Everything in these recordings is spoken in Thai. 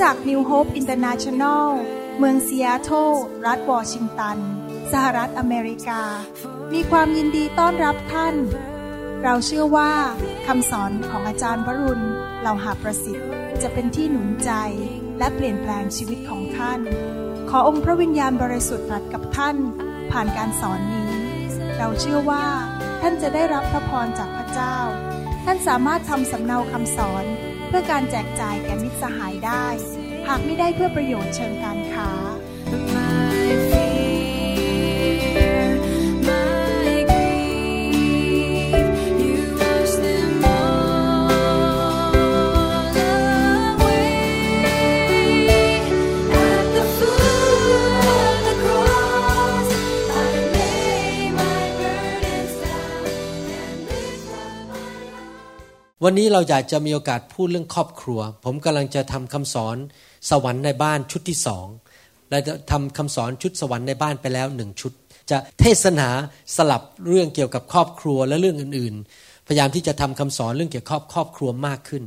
จาก New Hope International เมืองซีแอตเทิลรัฐวอชิงตัน สหรัฐอเมริกา มีความยินดีต้อนรับท่าน เราเชื่อว่าคำสอนของอาจารย์วรุณเหล่าหาประสิทธิ์ จะเป็นที่หนุนใจและเปลี่ยนแปลงชีวิตของท่าน ขอองค์พระวิญญาณบริสุทธิ์ตรัสกับท่าน ผ่านการสอนนี้ เราเชื่อว่า ท่านจะได้รับพระพรจากพระเจ้า ท่านสามารถทำสำเนาคำสอนเพื่อการแจกจ่ายแก่มิตรสหายได้ หากไม่ได้เพื่อประโยชน์เชิงการค้า วันนี้เราอยากจะมีโอกาสพูดเรื่องครอบครัว ผมกำลังจะทำคำสอนสวรรค์ในบ้านชุดที่สองเราจะทำคำสอนชุดสวรรค์ในบ้านไปแล้วหนึ่งชุด จะเทศนาสลับเรื่องเกี่ยวกับครอบครัวและเรื่องอื่น ๆ พยายามที่จะทำคำสอนเรื่องเกี่ยวกับครอบครัวมากขึ้น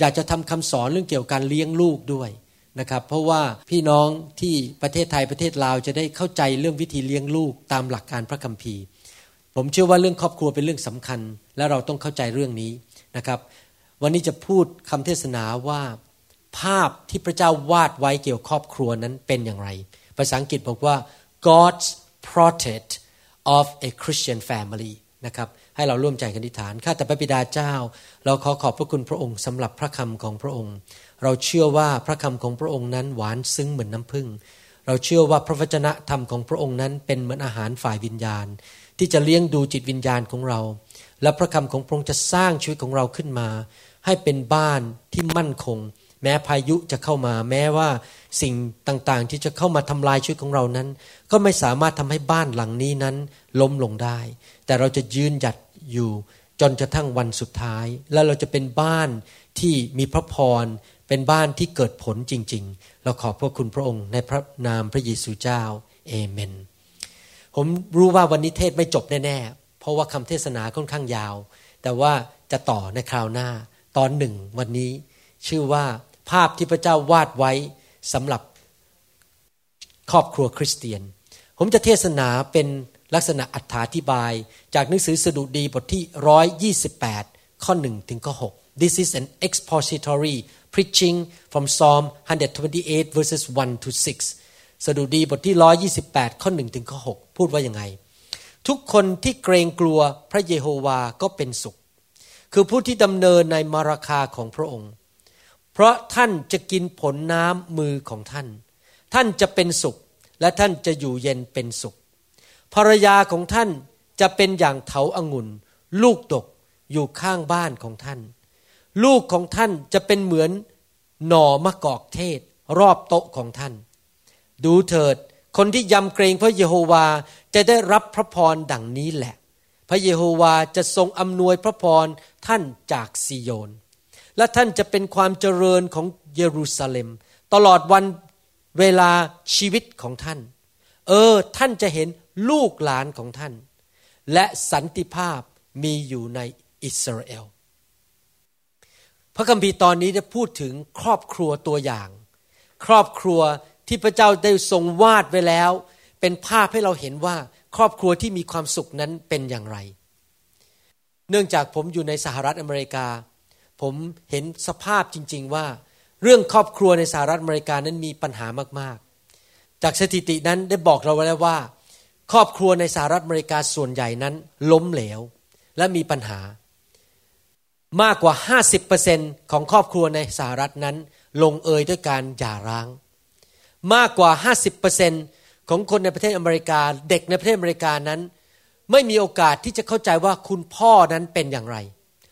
อยากจะทำคำสอนเรื่องเกี่ยวกับการเลี้ยงลูกด้วยนะครับ เพราะว่าพี่น้องที่ประเทศไทยประเทศลาวจะได้เข้าใจเรื่องวิธีเลี้ยงลูกตามหลักการพระคัมภีร์ ผมเชื่อว่าเรื่องครอบครัวเป็นเรื่องสำคัญ และเราต้องเข้าใจเรื่องนี้ นะครับ วันนี้จะพูดคำเทศนาว่าภาพที่พระเจ้าวาดไว้เกี่ยวกับครอบครัวนั้นเป็นอย่างไร ภาษาอังกฤษบอกว่า God's portrait of a Christian family นะครับให้เราร่วมใจกันอธิษฐานข้าแต่พระบิดาเจ้า เราขอขอบพระคุณพระองค์สำหรับพระคำของพระองค์ เราเชื่อว่าพระคำของพระองค์นั้นหวานซึ้งเหมือนน้ำผึ้งเราเชื่อว่าพระวจนะธรรมของพระองค์นั้นเป็นเหมือนอาหารฝ่ายวิญญาณ ที่จะเลี้ยงดูจิตวิญญาณของเรา และพระคำของพระองค์จะสร้างชีวิตของเราขึ้นมา ให้เป็นบ้านที่มั่นคง แม้พายุจะเข้ามา แม้ว่าสิ่งต่างๆ ที่จะเข้ามาทำลายชีวิตของเรานั้น ก็ไม่สามารถทำให้บ้านหลังนี้นั้นล้มลงได้ แต่เราจะยืนหยัดอยู่จนกระทั่งวันสุดท้าย และเราจะเป็นบ้านที่มีพระพรเป็นบ้านที่เกิดผลจริง ๆ เราขอบพระคุณพระองค์ในพระนามพระเยซูเจ้าเอเมน ผมรู้ว่าวันนี้เทศไม่จบแน่ๆเราะว่าคำเทศนาค่อนข้างยาว แต่ว่าจะต่อในคราวหน้า ตอนหนึ่งวันนี้ชื่อว่าภาพที่พระเจ้าวาดไว้สำหรับครอบครัวคริสเตียน ผมจะเทศนาเป็นลักษณะอัถาธิบาย จากหนังสือสดุดีบทที่ 128 ข้อ 1 ถึงข้อ 6 This is an expository preaching from Psalm 128 verses 1 to 6 สดุดีบทที่ 128 ข้อ 1 ถึงข้อ 6 พูดว่ายังไง ทุกคนที่เกรงกลัวพระเยโฮวาก็เป็นสุข คือผู้ที่ดำเนินในมาราคาของพระองค์ เพราะท่านจะกินผลน้ำมือของท่าน ท่านจะเป็นสุขและท่านจะอยู่เย็นเป็นสุข ภรรยาของท่านจะเป็นอย่างเถาอางุ่น ลูกดกอยู่ข้างบ้านของท่าน ลูกของท่านจะเป็นเหมือนหน่อมะกอกเทศ รอบโต๊ะของท่าน ดูเถิด คนที่ยำเกรงพระเยโฮวาจะได้รับพระพรดังนี้แหละ พระเยโฮวาจะทรงอำนวยพระพรท่านจากซิโยน และท่านจะเป็นความเจริญของเยรูซาเล็ม ตลอดวันเวลาชีวิตของท่าน เออ ท่านจะเห็นลูกหลานของท่าน และสันติภาพมีอยู่ในอิสราเอล พระคัมภีร์ตอนนี้ได้พูดถึงครอบครัวตัวอย่าง ครอบครัว ที่พระเจ้าได้ทรงวาดไว้แล้ว เป็นภาพให้เราเห็นว่าครอบครัวที่มีความสุขนั้นเป็นอย่างไร เนื่องจากผมอยู่ในสหรัฐอเมริกา ผมเห็นสภาพจริง ๆว่า เรื่องครอบครัวในสหรัฐอเมริกานั้นมีปัญหามากๆ จากสถิตินั้นได้บอกเราไว้แล้วว่า ครอบครัวในสหรัฐอเมริกาส่วนใหญ่นั้นล้มเหลวและมีปัญหามากกว่า 50%ของครอบครัวในสหรัฐนั้น ลงเอยด้วยการหย่าร้าง มากกว่า 50%ของคนในประเทศอเมริกา เด็กในประเทศอเมริกานั้น ไม่มีโอกาสที่จะเข้าใจว่าคุณพ่อนั้นเป็นอย่างไร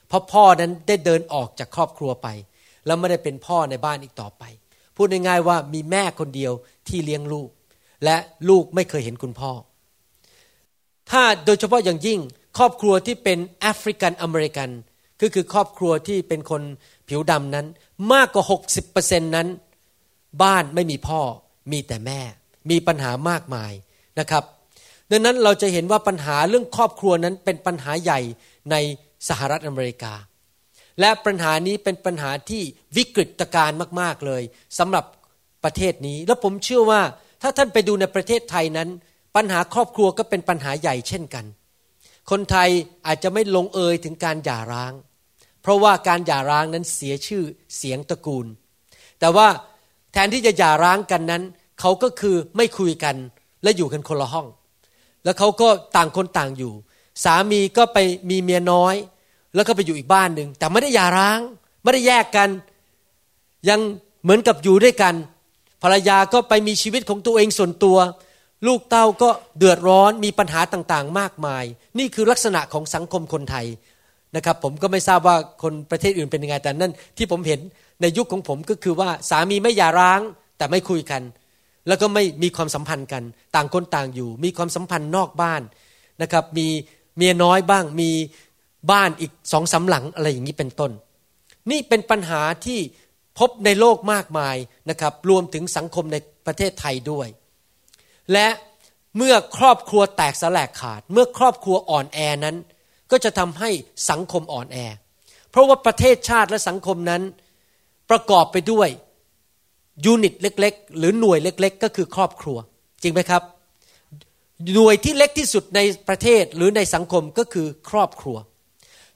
เพราะพ่อนั้นได้เดินออกจากครอบครัวไป แล้วไม่ได้เป็นพ่อในบ้านอีกต่อไป พูดง่ายๆว่ามีแม่คนเดียวที่เลี้ยงลูก และลูกไม่เคยเห็นคุณพ่อ ถ้าโดยเฉพาะอย่างยิ่งครอบครัวที่เป็นแอฟริกันอเมริกันก็คือครอบครัวที่เป็นคนผิวดำนั้น มากกว่า 60%นั้น บ้านไม่มีพ่อ มีแต่แม่ มีปัญหามากมายนะครับ ดังนั้นเราจะเห็นว่าปัญหาเรื่องครอบครัวนั้นเป็นปัญหาใหญ่ในสหรัฐอเมริกา และปัญหานี้เป็นปัญหาที่วิกฤตการณ์มาก ๆเลยสำหรับประเทศนี้ แล้วผมเชื่อว่าถ้าท่านไปดูในประเทศไทยนั้น ปัญหาครอบครัวก็เป็นปัญหาใหญ่เช่นกัน คนไทยอาจจะไม่ลงเอยถึงการหย่าร้าง เพราะว่าการหย่าร้างนั้นเสียชื่อเสียงตระกูล แต่ว่า แทนที่จะหย่าร้างกันนั้น เขาก็คือไม่คุยกันและอยู่กันคนละห้อง แล้วเขาก็ต่างคนต่างอยู่ สามีก็ไปมีเมียน้อย แล้วก็ไปอยู่อีกบ้านหนึ่งแต่ไม่ได้หย่าร้าง ไม่ได้แยกกัน ยังเหมือนกับอยู่ด้วยกัน ภรรยาก็ไปมีชีวิตของตัวเองส่วนตัว ลูกเต้าก็เดือดร้อนมีปัญหาต่างๆ มากมาย นี่คือลักษณะของสังคมคนไทยนะครับผมก็ไม่ทราบว่าคนประเทศอื่นเป็นยังไงแต่นั่นที่ผมเห็น ในยุคของผมก็คือว่าสามีไม่หย่าร้างแต่ไม่คุยกัน แล้วก็ไม่มีความสัมพันธ์กัน ต่างคนต่างอยู่ มีความสัมพันธ์นอกบ้านนะครับ มีเมียน้อยบ้าง มีบ้านอีกสองสาหลังอะไรอย่างนี้เป็นต้น นี่เป็นปัญหาที่พบในโลกมากมายนะครับ รวมถึงสังคมในประเทศไทยด้วย และเมื่อครอบครัวแตกสลายขาด เมื่อครอบครัวอ่อนแอนั้น ก็จะทำให้สังคมอ่อนแอ เพราะว่าประเทศชาติและสังคมนั้น ประกอบไปด้วยยูนิตเล็ก ๆ หรือหน่วยเล็ก ๆ ก็คือครอบครัว จริงไหมครับ หน่วยที่เล็กที่สุดในประเทศหรือในสังคมก็คือครอบครัว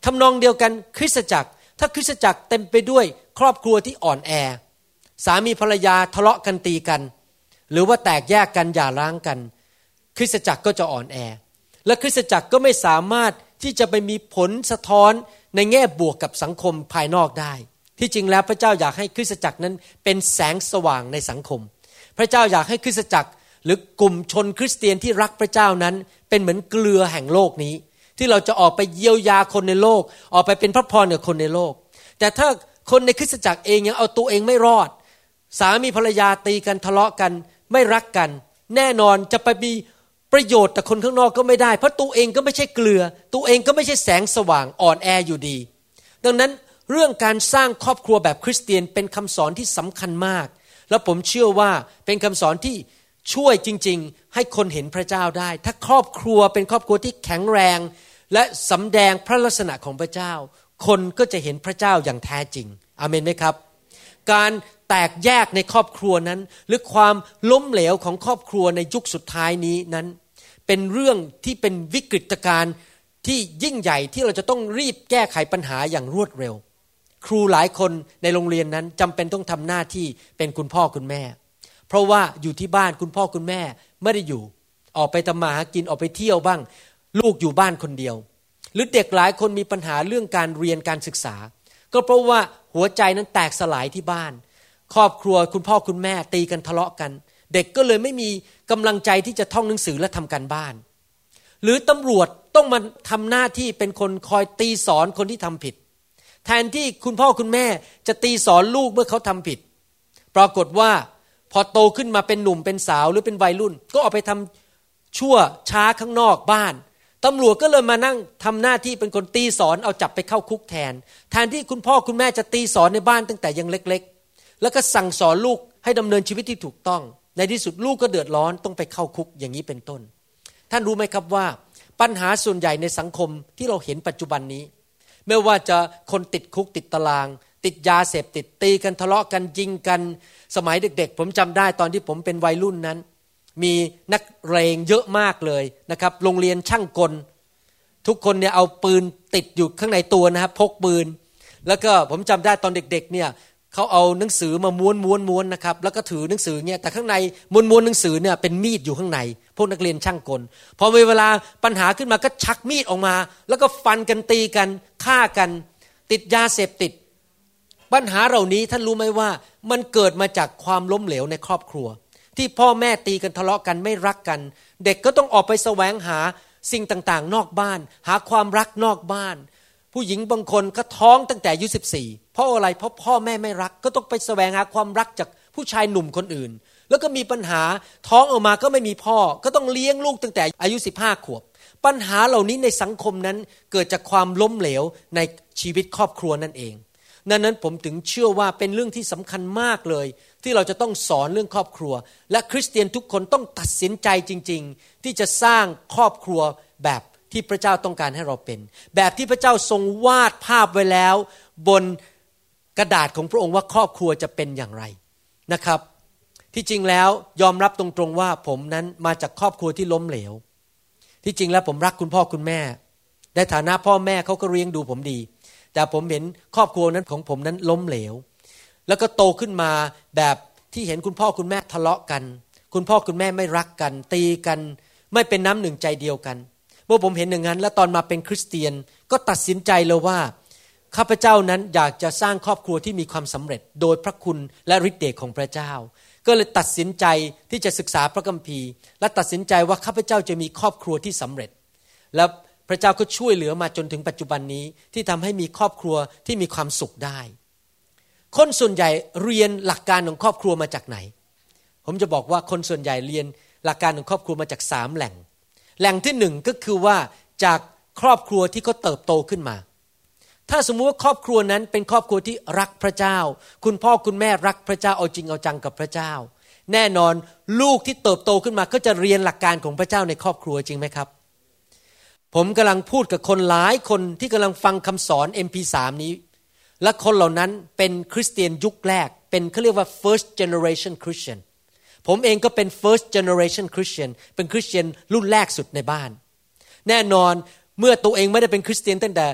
ทำนองเดียวกันคริสตจักร ถ้าคริสตจักรเต็มไปด้วยครอบครัวที่อ่อนแอ สามีภรรยาทะเลาะกันตีกัน หรือว่าแตกแยกกันอย่าร้างกัน คริสตจักรก็จะอ่อนแอ และคริสตจักรก็ไม่สามารถที่จะไปมีผลสะท้อนในแง่บวกกับสังคมภายนอกได้ ที่จริงแล้วพระเจ้าอยากให้คริสตจักรนั้นเป็นแสงสว่างในสังคม พระเจ้าอยากให้คริสตจักร หรือกลุ่มชนคริสเตียนที่รักพระเจ้านั้น เป็นเหมือนเกลือแห่งโลกนี้ ที่เราจะออกไปเยียวยาคนในโลก ออกไปเป็นพระพรกับคนในโลก แต่ถ้าคนในคริสตจักรเองยังเอาตัวเองไม่รอด สามีภรรยาตีกันทะเลาะกัน ไม่รักกัน แน่นอนจะไปมีประโยชน์แต่คนข้างนอกก็ไม่ได้ เพราะตัวเองก็ไม่ใช่เกลือ ตัวเองก็ไม่ใช่แสงสว่างอ่อนแออยู่ดี ดังนั้น เรื่องการสร้างครอบครัวแบบคริสเตียนเป็นคำสอนที่สำคัญมาก แล้วผมเชื่อว่าเป็นคำสอนที่ช่วยจริง ๆ ให้คนเห็นพระเจ้าได้ ถ้าครอบครัวเป็นครอบครัวที่แข็งแรง และสำแดงพระลักษณะของพระเจ้า คนก็จะเห็นพระเจ้าอย่างแท้จริงอเมนไหมครับ การแตกแยกในครอบครัวนั้น หรือความล้มเหลวของครอบครัวในยุคสุดท้ายนี้นั้น เป็นเรื่องที่เป็นวิกฤตการณ์ที่ยิ่งใหญ่ที่เราจะต้องรีบแก้ไขปัญหาอย่างรวดเร็ว ครูหลายคนในโรงเรียนนั้นจำเป็นต้องทำหน้าที่เป็นคุณพ่อคุณแม่ เพราะว่าอยู่ที่บ้านคุณพ่อคุณแม่ไม่ได้อยู่ ออกไปทำมาหากินออกไปเที่ยวบ้าง ลูกอยู่บ้านคนเดียว หรือเด็กหลายคนมีปัญหาเรื่องการเรียนการศึกษา ก็เพราะว่าหัวใจนั้นแตกสลายที่บ้าน ครอบครัวคุณพ่อคุณแม่ตีกันทะเลาะกัน เด็กก็เลยไม่มีกำลังใจที่จะท่องหนังสือและทำการบ้าน หรือตำรวจต้องมาทำหน้าที่เป็นคนคอยตีสอนคนที่ทำผิด แทนที่คุณพ่อคุณแม่จะตีสอนลูกเมื่อเขาทำผิด ปรากฏว่าพอโตขึ้นมาเป็นหนุ่มเป็นสาวหรือเป็นวัยรุ่น ก็ออกไปทำชั่วช้าข้างนอกบ้านตำรวจก็เลยมานั่งทำหน้าที่เป็นคนตีสอนเอาจับไปเข้าคุกแทน แทนที่คุณพ่อคุณแม่จะตีสอนในบ้านตั้งแต่ยังเล็ก ๆ แล้วก็สั่งสอนลูกให้ดำเนินชีวิตที่ถูกต้อง ในที่สุดลูกก็เดือดร้อนต้องไปเข้าคุกอย่างนี้เป็นต้น ท่านรู้ไหมครับว่า ปัญหาส่วนใหญ่ในสังคมที่เราเห็นปัจจุบันนี้ ไม่ว่าจะคนติดคุกติดตาราง ติดยาเสพติดตีกันทะเลาะกันยิงกัน สมัยเด็ก ๆ ผมจำได้ตอนที่ผมเป็นวัยรุ่นนั้น มีนักเรงเยอะมากเลยนะครับ โรงเรียนช่างกล ทุกคนเนี่ยเอาปืนติดอยู่ข้างในตัวนะครับพกปืน แล้วก็ผมจำได้ตอนเด็ก ๆ เนี่ย เขาเอาหนังสือมาม้วนม้วนม้วนนะครับแล้วก็ถือหนังสือเนี่ยแต่ข้างในม้วนม้วนหนังสือเนี่ยเป็นมีดอยู่ข้างใน พวกนักเรียนช่างกลพอเวลาปัญหาขึ้นมาก็ชักมีดออกมา แล้วก็ฟันกันตีกันฆ่ากัน ติดยาเสพติด ปัญหาเหล่านี้ท่านรู้ไหมว่ามันเกิดมาจากความล้มเหลวในครอบครัว ที่พ่อแม่ตีกันทะเลาะกันไม่รักกัน เด็กก็ต้องออกไปแสวงหาสิ่งต่างๆ นอกบ้าน หาความรักนอกบ้าน ผู้หญิงบางคนก็ท้องตั้งแต่อายุสิบสี่เพราะอะไรเพราะพ่อแม่ไม่รัก ก็ต้องไปแสวงหาความรักจากผู้ชายหนุ่มคนอื่น แล้วก็มีปัญหาท้องออกมาก็ไม่มีพ่อ ก็ต้องเลี้ยงลูกตั้งแต่อายุสิบห้าขวบ ปัญหาเหล่านี้ในสังคมนั้นเกิดจากความล้มเหลวในชีวิตครอบครัวนั่นเองดังนั้นผมถึงเชื่อว่าเป็นเรื่องที่สำคัญมากเลย ที่เราจะต้องสอนเรื่องครอบครัว และคริสเตียนทุกคนต้องตัดสินใจจริง ๆ ที่จะสร้างครอบครัวแบบ ที่พระเจ้าต้องการให้เราเป็น แบบที่พระเจ้าทรงวาดภาพไว้แล้ว บนกระดาษของพระองค์ว่าครอบครัวจะเป็นอย่างไรนะครับ ที่จริงแล้วยอมรับตรงๆว่าผมนั้นมาจากครอบครัวที่ล้มเหลว ที่จริงแล้วผมรักคุณพ่อคุณแม่ ในฐานะพ่อแม่เขาก็เลี้ยงดูผมดี แต่ผมเห็นครอบครัวนั้นของผมนั้นล้มเหลว แล้วก็โตขึ้นมาแบบที่เห็นคุณพ่อคุณแม่ทะเลาะกัน คุณพ่อคุณแม่ไม่รักกัน ตีกัน ไม่เป็นน้ำหนึ่งใจเดียวกัน มื่อผมเห็นอย่างนั้น แล้วตอนมาเป็นคริสเตียนก็ตัดสินใจเลยว่า ข้าพเจ้านั้นอยากจะสร้างครอบครัวที่มีความสำเร็จ โดยพระคุณและฤทธิ์เดชของพระเจ้า ก็เลยตัดสินใจที่จะศึกษาพระคัมภีร์ และตัดสินใจว่าข้าพเจ้าจะมีครอบครัวที่สำเร็จ แล้วพระเจ้าก็ช่วยเหลือมาจนถึงปัจจุบันนี้ที่ทำให้มีครอบครัวที่มีความสุขได้ คนส่วนใหญ่เรียนหลักการของครอบครัวมาจากไหน ผมจะบอกว่าคนส่วนใหญ่เรียนหลักการของครอบครัวมาจากสามแหล่ง แหล่งที่หนึ่งก็คือว่าจากครอบครัวที่เขาเติบโตขึ้นมา ถ้าสมมุติว่าครอบครัวนั้นเป็นครอบครัวที่รักพระเจ้า คุณพ่อคุณแม่รักพระเจ้าเอาจริงเอาจังกับพระเจ้า แน่นอนลูกที่เติบโตขึ้นมาก็จะเรียนหลักการของพระเจ้าในครอบครัวจริงไหมครับ ผมกำลังพูดกับคนหลายคนที่กำลังฟังคำสอน MP3 นี้ และคนเหล่านั้นเป็นคริสเตียนยุคแรก เป็นเขาเรียกว่า first generation Christian ผมเองก็เป็น first generation Christian เป็นคริสเตียนรุ่นแรกสุดในบ้าน แน่นอนเมื่อตัวเองไม่ได้เป็นคริสเตียนตั้งแต่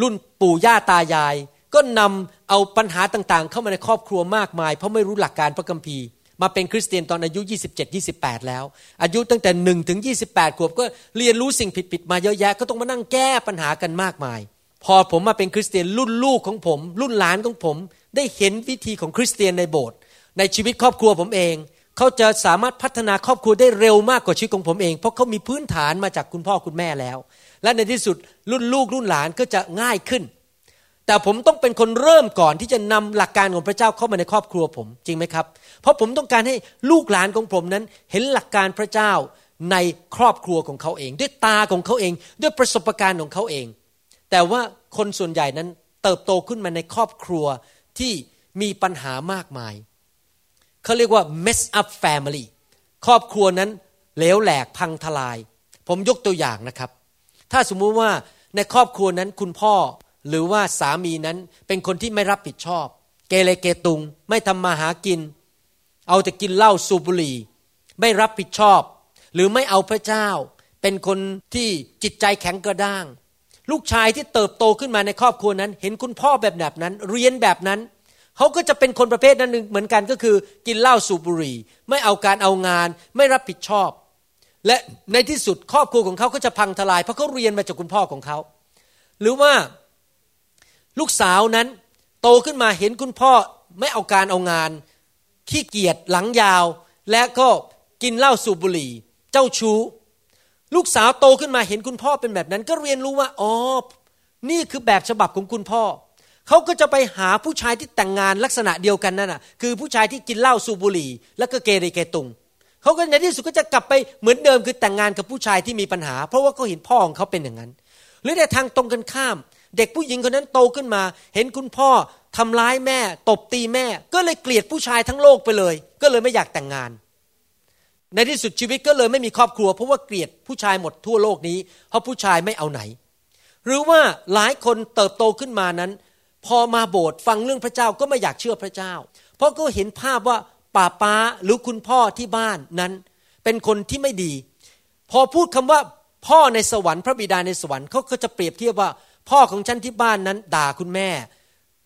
รุ่นปู่ย่าตายาย ก็นำเอาปัญหาต่างๆ เข้ามาในครอบครัวมากมาย เพราะไม่รู้หลักการพระคัมภีร์ มาเป็นคริสเตียนตอนอายุ 27 28 แล้ว อายุตั้งแต่1ถึง28 ขวบก็เรียนรู้สิ่งผิดๆมาเยอะแยะ ก็ต้องมานั่งแก้ปัญหากันมากมาย พอผมมาเป็นคริสเตียนรุ่นลูกของผม รุ่นหลานของผม ได้เห็นวิธีของคริสเตียนในโบสถ์ในชีวิตครอบครัวผมเอง เขาจะสามารถพัฒนาครอบครัวได้เร็วมากกว่าชีวิตของผมเอง เพราะเขามีพื้นฐานมาจากคุณพ่อคุณแม่แล้ว และในที่สุดรุ่นลูกรุ่นหลานก็จะง่ายขึ้น แต่ผมต้องเป็นคนเริ่มก่อนที่จะนำหลักการของพระเจ้าเข้ามาในครอบครัวผมจริงไหมครับ เพราะผมต้องการให้ลูกหลานของผมนั้น เห็นหลักการพระเจ้าในครอบครัวของเขาเอง ด้วยตาของเขาเอง ด้วยประสบการณ์ของเขาเอง แต่ว่าคนส่วนใหญ่นั้นเติบโตขึ้นมาในครอบครัวที่มีปัญหามากมาย เขาเรียกว่า mess up family ครอบครัวนั้นเหลวแหลกพังทลาย ผมยกตัวอย่างนะครับ ถ้าสมมุติว่าในครอบครัวนั้นคุณพ่อหรือว่าสามีนั้นเป็นคนที่ไม่รับผิดชอบ เกเรเกตุง ไม่ทำมาหากิน เอาแต่กินเหล้าสูบบุหรี่ ไม่รับผิดชอบ หรือไม่เอาพระเจ้า เป็นคนที่จิตใจแข็งกระด้าง ลูกชายที่เติบโตขึ้นมาในครอบครัวนั้น เห็นคุณพ่อแบบแบบนั้น เรียนแบบนั้น เขาก็จะเป็นคนประเภทนั้นหนึ่งเหมือนกันก็คือ กินเหล้าสูบบุหรี่ ไม่เอาการเอางาน ไม่รับผิดชอบ และในที่สุดครอบครัวของเขาก็จะพังทลาย เพราะเขาเรียนมาจากคุณพ่อของเขา หรือว่าลูกสาวนั้นโตขึ้นมาเห็นคุณพ่อไม่เอาการเอางาน ขี้เกียจหลังยาว และก็กินเหล้าสูบบุหรี่ เจ้าชู้ ลูกสาวโตขึ้นมาเห็นคุณพ่อเป็นแบบนั้น ก็เรียนรู้ว่าอ๋อนี่คือแบบฉบับของคุณพ่อ เขาก็จะไปหาผู้ชายที่แต่งงานลักษณะเดียวกันนั่นน่ะ คือผู้ชายที่กินเหล้าสูบบุหรี่ แล้วก็เกเรเกตุงเขาก็ในที่สุดก็จะกลับไปเหมือนเดิมคือแต่งงานกับผู้ชายที่มีปัญหา เพราะว่าเขาเห็นพ่อของเขาเป็นอย่างนั้น หรือในทางตรงกันข้าม เด็กผู้หญิงคนนั้นโตขึ้นมา เห็นคุณพ่อทำร้ายแม่ ตบตีแม่ ก็เลยเกลียดผู้ชายทั้งโลกไปเลย ก็เลยไม่อยากแต่งงาน ในที่สุดชีวิตก็เลยไม่มีครอบครัว เพราะว่าเกลียดผู้ชายหมดทั่วโลกนี้ เพราะผู้ชายไม่เอาไหน หรือว่าหลายคนเติบโตขึ้นมานั้น พอมาโบสถ์ฟังเรื่องพระเจ้าก็ไม่อยากเชื่อพระเจ้า เพราะก็เห็นภาพว่าป้าป้าหรือคุณพ่อที่บ้านนั้น เป็นคนที่ไม่ดี พอพูดคำว่าพ่อในสวรรค์พระบิดาในสวรรค์เขาก็จะเปรียบเทียบว่า พ่อของฉันที่บ้านนั้น ด่าคุณแม่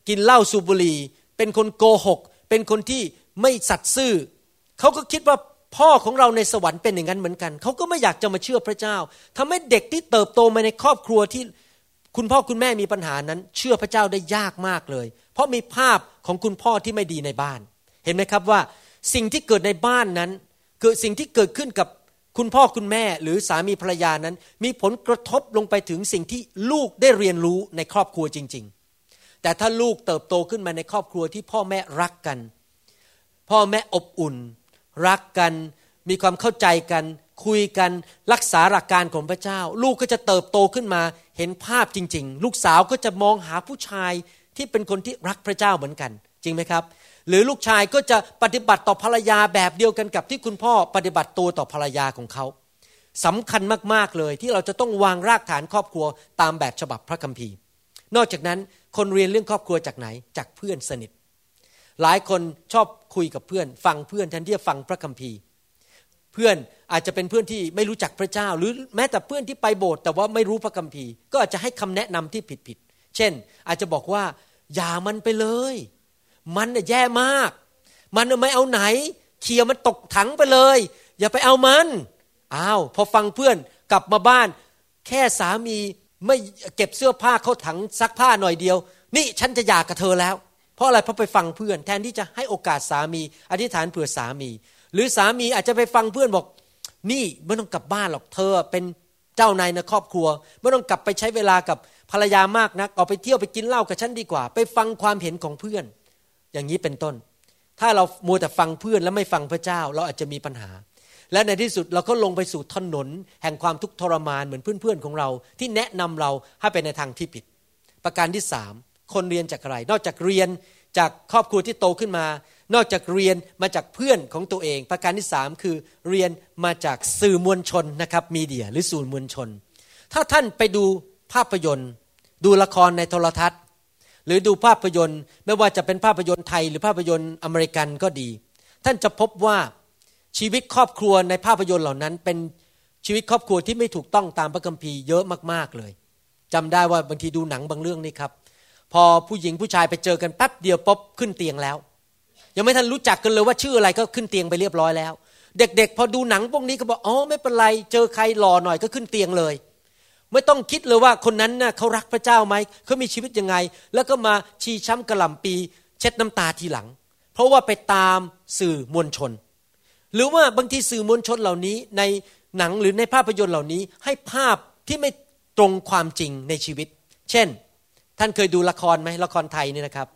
กินเหล้าสูบบุหรี่เป็นคนโกหก เป็นคนที่ไม่สัตย์ซื่อเขาก็คิดว่าพ่อของเราในสวรรค์เป็นอย่างนั้นเหมือนกัน เขาก็ไม่อยากจะมาเชื่อพระเจ้าทำให้เด็กที่เติบโตมาในครอบครัวที่ คุณพ่อคุณแม่มีปัญหานั้น เชื่อพระเจ้าได้ยากมากเลย เพราะมีภาพของคุณพ่อที่ไม่ดีในบ้าน เห็นไหมครับว่าสิ่งที่เกิดในบ้านนั้น คือสิ่งที่เกิดขึ้นกับคุณพ่อคุณแม่หรือสามีภรรยานั้น มีผลกระทบลงไปถึงสิ่งที่ลูกได้เรียนรู้ในครอบครัวจริง ๆ แต่ถ้าลูกเติบโตขึ้นมาในครอบครัวที่พ่อแม่รักกัน พ่อแม่อบอุ่น รักกัน มีความเข้าใจกัน คุยกันรักษาหลักการของพระเจ้า ลูกก็จะเติบโตขึ้นมาเห็นภาพจริง ๆ ลูกสาวก็จะมองหาผู้ชายที่เป็นคนที่รักพระเจ้าเหมือนกัน จริงไหมครับ หรือลูกชายก็จะปฏิบัติต่อภรรยาแบบเดียวกันกับที่คุณพ่อปฏิบัติตัวต่อภรรยาของเขาสำคัญมาก ๆ เลยที่เราจะต้องวางรากฐานครอบครัวตามแบบฉบับพระคัมภีร์ นอกจากนั้นคนเรียนเรื่องครอบครัวจากไหนจากเพื่อนสนิท หลายคนชอบคุยกับเพื่อน ฟังเพื่อนแทนที่จะฟังพระคัมภีร์ เพื่อน อาจจะเป็นเพื่อนที่ไม่รู้จักพระเจ้า หรือแม้แต่เพื่อนที่ไปโบสถ์แต่ว่าไม่รู้พระคัมภีร์ ก็อาจจะให้คำแนะนำที่ผิดๆเช่น อาจจะบอกว่าอย่ามันไปเลย มันน่ะแย่มาก มันไม่เอาไหนเคียร์มันตกถังไปเลย อย่าไปเอามันอ้าวพอฟังเพื่อนกลับมาบ้าน แค่สามีไม่เก็บเสื้อผ้าเข้าถังซักผ้าหน่อยเดียว นี่ฉันจะหย่ากับเธอแล้ว เพราะอะไรเพราะไปฟังเพื่อน แทนที่จะให้โอกาสสามี อธิษฐานเผื่อสามี หรือสามีอาจจะไปฟังเพื่อนบอก นี่ไม่ต้องกลับบ้านหรอกเธอเป็นเจ้านายในครอบครัว ไม่ต้องกลับไปใช้เวลากับภรรยามากนักออกไปเที่ยวไปกินเหล้ากับฉันดีกว่า ไปฟังความเห็นของเพื่อน อย่างนี้เป็นต้น ถ้าเรามัวแต่ฟังเพื่อนแล้วไม่ฟังพระเจ้า เราอาจจะมีปัญหา และในที่สุดเราก็ลงไปสู่ถนน แห่งความทุกข์ทรมานเหมือนเพื่อนๆของเรา ที่แนะนำเราให้ไปในทางที่ผิด ประการที่สามคนเรียนจากอะไร นอกจากเรียนจากครอบครัวที่โตขึ้นมา นอกจากเรียนมาจากเพื่อนของตัวเอง ประการที่สามคือเรียนมาจากสื่อมวลชนนะครับมีเดียหรือสื่อมวลชน ถ้าท่านไปดูภาพยนตร์ ดูละครในโทรทัศน์ หรือดูภาพยนตร์ ไม่ว่าจะเป็นภาพยนตร์ไทย หรือภาพยนตร์อเมริกันก็ดี ท่านจะพบว่าชีวิตครอบครัวในภาพยนตร์เหล่านั้นเป็นชีวิตครอบครัวที่ไม่ถูกต้องตามพระคัมภีร์เยอะมากๆเลยจำได้ว่าบางทีดูหนังบางเรื่องนี่ครับ พอผู้หญิงผู้ชายไปเจอกันแป๊บเดียวป๊บขึ้นเตียงแล้ว ยังไม่ทันรู้จักกันเลยว่าชื่ออะไรก็ขึ้นเตียงไปเรียบร้อยแล้ว เด็กๆ พอดูหนังพวกนี้ก็บอกอ๋อไม่เป็นไรเจอใครหล่อหน่อยก็ขึ้นเตียงเลย ไม่ต้องคิดเลยว่าคนนั้นน่ะเขารักพระเจ้าไหมเขามีชีวิตยังไง แล้วก็มาชีช้ำกระหล่ำปี เช็ดน้ำตาทีหลัง เพราะว่าไปตามสื่อมวลชน หรือว่าบางทีสื่อมวลชนเหล่านี้ในหนังหรือในภาพยนตร์เหล่านี้ให้ภาพที่ไม่ตรงความจริงในชีวิต เช่น ท่านเคยดูละครไหมละครไทยนี่นะครับ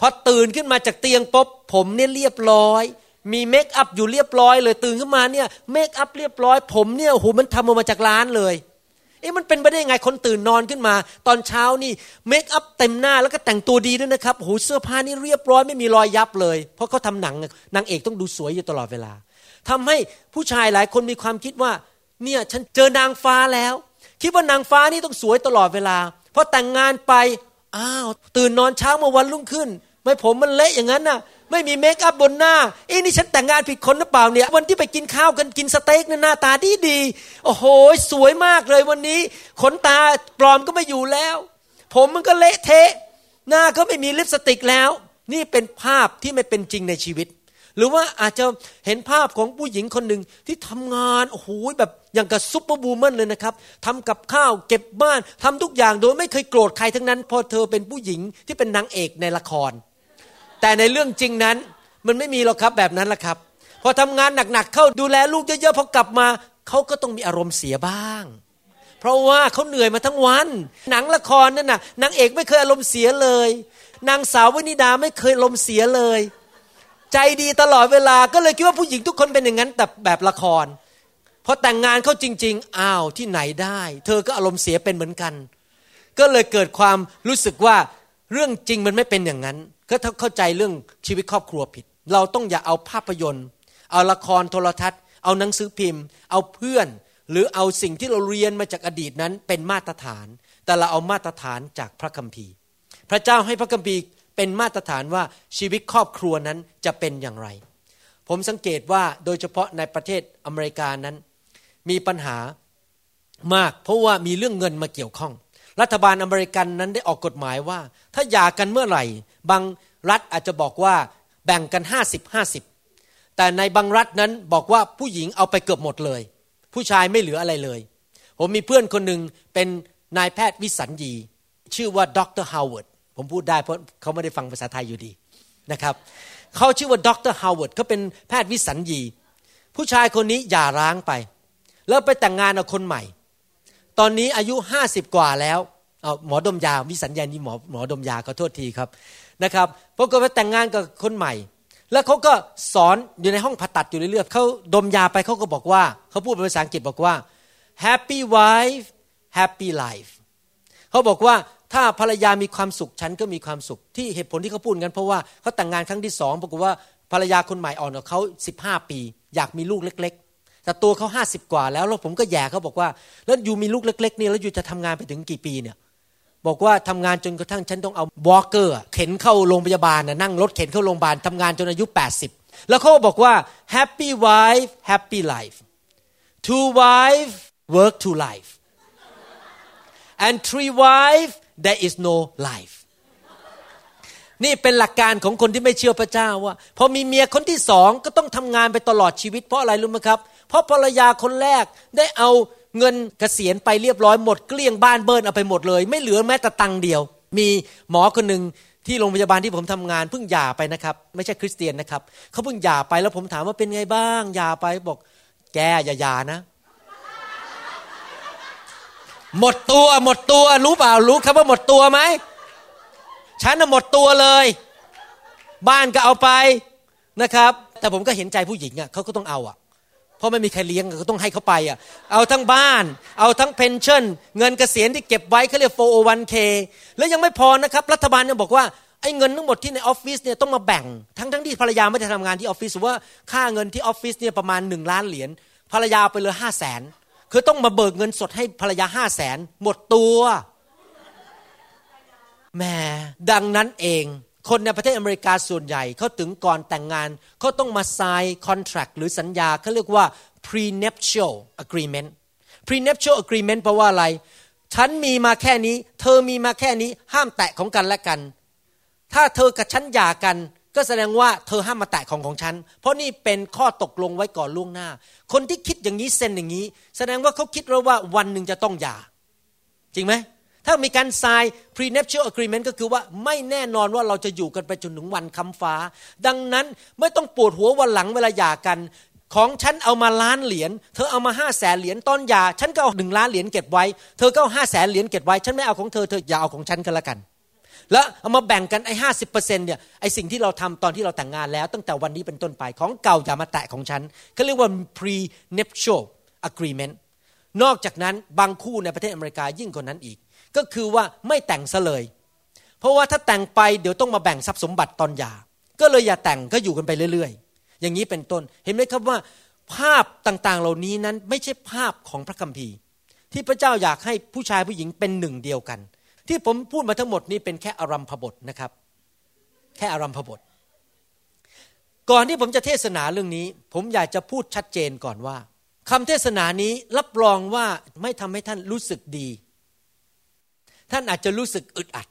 พอตื่นขึ้นมาจากเตียงปุ๊บผมเนี่ยเรียบร้อย มีเมคอัพอยู่เรียบร้อยเลยตื่นขึ้นมาเนี่ยเมคอัพเรียบร้อยผมเนี่ยโอ้โหมันทำออกมาจากร้านเลยเอ๊ะมันเป็นไปได้ยังไงคนตื่นนอนขึ้นมา ตอนเช้านี่ makeup เต็มหน้าแล้วก็แต่งตัวดีด้วยนะครับโอ้โหเสื้อผ้านี่เรียบร้อยไม่มีรอยยับเลย เพราะเขาทำหนังนางเอกต้องดูสวยอยู่ตลอดเวลาทำให้ผู้ชายหลายคนมีความคิดว่า เนี่ยฉันเจอนางฟ้าแล้ว คิดว่านางฟ้านี่ต้องสวยตลอดเวลาพอแต่งงานไปอ้าวตื่นนอนเช้ามาวันรุ่งขึ้น ไหมผมมันเละอย่างนั้นน่ะ ไม่มี makeup บนหน้าเอ๊ะนี่ฉันแต่งงานผิดคนหรือเปล่าเนี่ย วันที่ไปกินข้าวกันกินสเต็กเนี่ยหน้าตาดีดีโอ้โห สวยมากเลยวันนี้ขนตาปลอมก็ไม่อยู่แล้ว ผมมันก็เละเทะ หน้าก็ไม่มีลิปสติกแล้ว นี่เป็นภาพที่ไม่เป็นจริงในชีวิต หรือว่าอาจจะเห็นภาพของผู้หญิงคนหนึ่งที่ทำงานโอ้โหแบบอย่างกับ superwoman เลยนะครับทำกับข้าวเก็บบ้านทำทุกอย่างโดยไม่เคยโกรธใครทั้งนั้นเพราะเธอเป็นผู้หญิงที่เป็นนางเอกในละคร แต่ในเรื่องจริงนั้นมันไม่มีหรอกครับแบบนั้นละครับ พอทำงานหนักๆเข้าดูแลลูกเยอะๆพอกลับมาเขาก็ต้องมีอารมณ์เสียบ้าง เพราะว่าเขาเหนื่อยมาทั้งวัน หนังละครนั่นน่ะนางเอกไม่เคยอารมณ์เสียเลย นางสาววนิดาไม่เคยอารมณ์เสียเลย ใจดีตลอดเวลาก็เลยคิดว่าผู้หญิงทุกคนเป็นอย่างนั้นแต่แบบละครพอแต่งงานเข้าจริง ๆ อ้าวที่ไหนได้ เธอก็อารมณ์เสียเป็นเหมือนกัน ก็เลยเกิดความรู้สึกว่าเรื่องจริงมันไม่เป็นอย่างนั้น ก็เข้าใจเรื่องชีวิตครอบครัวผิด เราต้องอย่าเอาภาพยนตร์ เอาละครโทรทัศน์ เอาหนังสือพิมพ์ เอาเพื่อน หรือเอาสิ่งที่เราเรียนมาจากอดีตนั้นเป็นมาตรฐาน แต่เราเอามาตรฐานจากพระคัมภีร์ พระเจ้าให้พระคัมภีร์เป็นมาตรฐานว่าชีวิตครอบครัวนั้นจะเป็นอย่างไร ผมสังเกตว่าโดยเฉพาะในประเทศอเมริกานั้น มีปัญหามาก เพราะว่ามีเรื่องเงินมาเกี่ยวข้อง รัฐบาลอเมริกันนั้นได้ออกกฎหมายว่า ถ้าหย่ากันเมื่อไหร่ บางรัฐอาจจะบอกว่าแบ่งกัน 50 50 แต่ในบางรัฐนั้นบอกว่าผู้หญิงเอาไปเกือบหมดเลย ผู้ชายไม่เหลืออะไรเลย ผมมีเพื่อนคนหนึ่งเป็นนายแพทย์วิสัญญี ชื่อว่าดร. Howard ผมพูดได้เพราะเขาไม่ได้ฟังภาษาไทยอยู่ดีนะครับเขาชื่อว่าดร. Howard เขาเป็นแพทย์วิสัญญี ผู้ชายคนนี้หย่าร้างไป แล้วไปแต่งงานกับคนใหม่ ตอนนี้อายุห้าสิบกว่าแล้วเอาหมอดมยาวิสัญญานี่หมอหมอดมยาขอโทษทีครับนะครับปรากฏว่าแต่งงานกับคนใหม่ แล้วเขาก็สอนอยู่ในห้องผ่าตัดอยู่เรื่อยๆเขาดมยาไปเขาก็บอกว่าเขาพูดเป็นภาษาอังกฤษบอกว่า happy wife happy life เขาบอกว่าถ้าภรรยามีความสุขฉันก็มีความสุข ที่เหตุผลที่เขาพูดกันเพราะว่าเขาแต่งงานครั้งที่สองปรากฏว่าภรรยาคนใหม่อ่อนกว่าเขาสิบห้าปี อยากมีลูกเล็ก แต่ตัวเขาห้าสิบกว่าแล้วแล้วผมก็แย่เขาบอกว่า แล้วอยู่มีลูกเล็กๆนี่แล้วอยู่จะทำงานไปถึงกี่ปีเนี่ย บอกว่าทำงานจนกระทั่งฉันต้องเอาวอลเกอร์เข็นเข้าโรงพยาบาลนะนั่งรถเข็นเข้าโรงพยาบาลทำงานจนอายุ 80 แล้วเขาก็บอกว่า happy wife happy life two wife work to life and three wife there is no life นี่เป็นหลักการของคนที่ไม่เชื่อพระเจ้าว่าพอมีเมียคนที่สองก็ต้องทำงานไปตลอดชีวิตเพราะอะไรรู้ไหมครับ เพราะภรรยาคนแรกได้เอาเงินเกษียณไปเรียบร้อยหมดเกลี้ยงบ้านเบิร์นเอาไปหมดเลย ไม่เหลือแม้แต่ตังเดียว มีหมอคนหนึ่งที่โรงพยาบาลที่ผมทำงานเพิ่งหย่าไปนะครับ ไม่ใช่คริสเตียนนะครับเขาเพิ่งหย่าไปแล้วผมถามว่าเป็นไงบ้างหย่าไปบอก แกอย่าหย่านะ หมดตัวหมดตัวรู้เปล่ารู้ครับว่าหมดตัวไหมฉันน่ะหมดตัวเลย บ้านก็เอาไปนะครับ แต่ผมก็เห็นใจผู้หญิงอะเขาก็ต้องเอาอะ เพราะไม่มีใครเลี้ยงก็ต้องให้เขาไปอะเอาทั้งบ้าน เอาทั้งเพนชั่น เงินเกษียณที่เก็บไว้เขาเรียก 401k แล้วยังไม่พอนะครับ รัฐบาลยังบอกว่าไอ้เงินทั้งหมดที่ในออฟฟิศเนี่ยต้องมาแบ่ง ทั้งทั้งที่ภรรยาไม่ได้ทำงานที่ออฟฟิศถือว่าค่าเงินที่ออฟฟิศเนี่ยประมาณหนึ่งล้านเหรียญภรรยาไปเลยห้าแสนคือต้องมาเบิกเงินสดให้ภรรยาห้าแสนหมดตัวแหม่ดังนั้นเอง คนในประเทศอเมริกาส่วนใหญ่เขาถึงก่อนแต่งงานเขาต้องมา sign contract หรือสัญญาเขาเรียกว่า prenuptial agreement prenuptial agreement แปลว่าอะไร ฉันมีมาแค่นี้ เธอมีมาแค่นี้ห้ามแตะของกันและกัน ถ้าเธอกับฉันหย่ากัน ก็แสดงว่าเธอห้ามมาแตะของของฉัน เพราะนี่เป็นข้อตกลงไว้ก่อนล่วงหน้า คนที่คิดอย่างนี้เซ็นอย่างนี้ แสดงว่าเขาคิดแล้วว่าวันหนึ่งจะต้องหย่า จริงไหม ถ้ามีการ sign prenuptial agreement ก็คือว่าไม่แน่นอนว่าเราจะอยู่กันไปจนถึงวันคำฟ้า ดังนั้นไม่ต้องปวดหัววันหลังเวลาหย่ากัน ของฉันเอามาล้านเหรียญเธอเอามาห้าแสนเหรียญตอนหย่าฉันก็เอาหนึ่งล้านเหรียญเก็บไว้ เธอก็เอาห้าแสนเหรียญเก็บไว้ ฉันไม่เอาของเธอเธออย่าเอาของฉันกันละกัน แล้วเอามาแบ่งกันไอ้ห้าสิบเปอร์เซ็นต์เนี่ยไอ้สิ่งที่เราทำตอนที่เราแต่งงานแล้ว ตั้งแต่วันนี้เป็นต้นไปของเก่าอย่ามาแตะของฉันเขาเรียกว่า prenuptial agreement นอกจากนั้นบางคู่ในประเทศอเมริกายิ่งกว่านั้นอีก ก็คือว่าไม่แต่งซะเลย เพราะว่าถ้าแต่งไปเดี๋ยวต้องมาแบ่งทรัพย์สมบัติตอนหย่าก็เลยอย่าแต่งก็อยู่กันไปเรื่อย ๆ อย่างนี้เป็นต้นเห็นไหมครับว่า ภาพต่างๆเหล่านี้นั้นไม่ใช่ภาพของพระคัมภีร์ ที่พระเจ้าอยากให้ผู้ชายผู้หญิงเป็นหนึ่งเดียวกัน ที่ผมพูดมาทั้งหมดนี้เป็นแค่อารัมพบทนะครับ แค่อารัมพบท ก่อนที่ผมจะเทศนาเรื่องนี้ ผมอยากจะพูดชัดเจนก่อนว่าคำเทศนานี้รับรองว่าไม่ทำให้ท่านรู้สึกดี ท่านอาจจะรู้สึกอึดอัด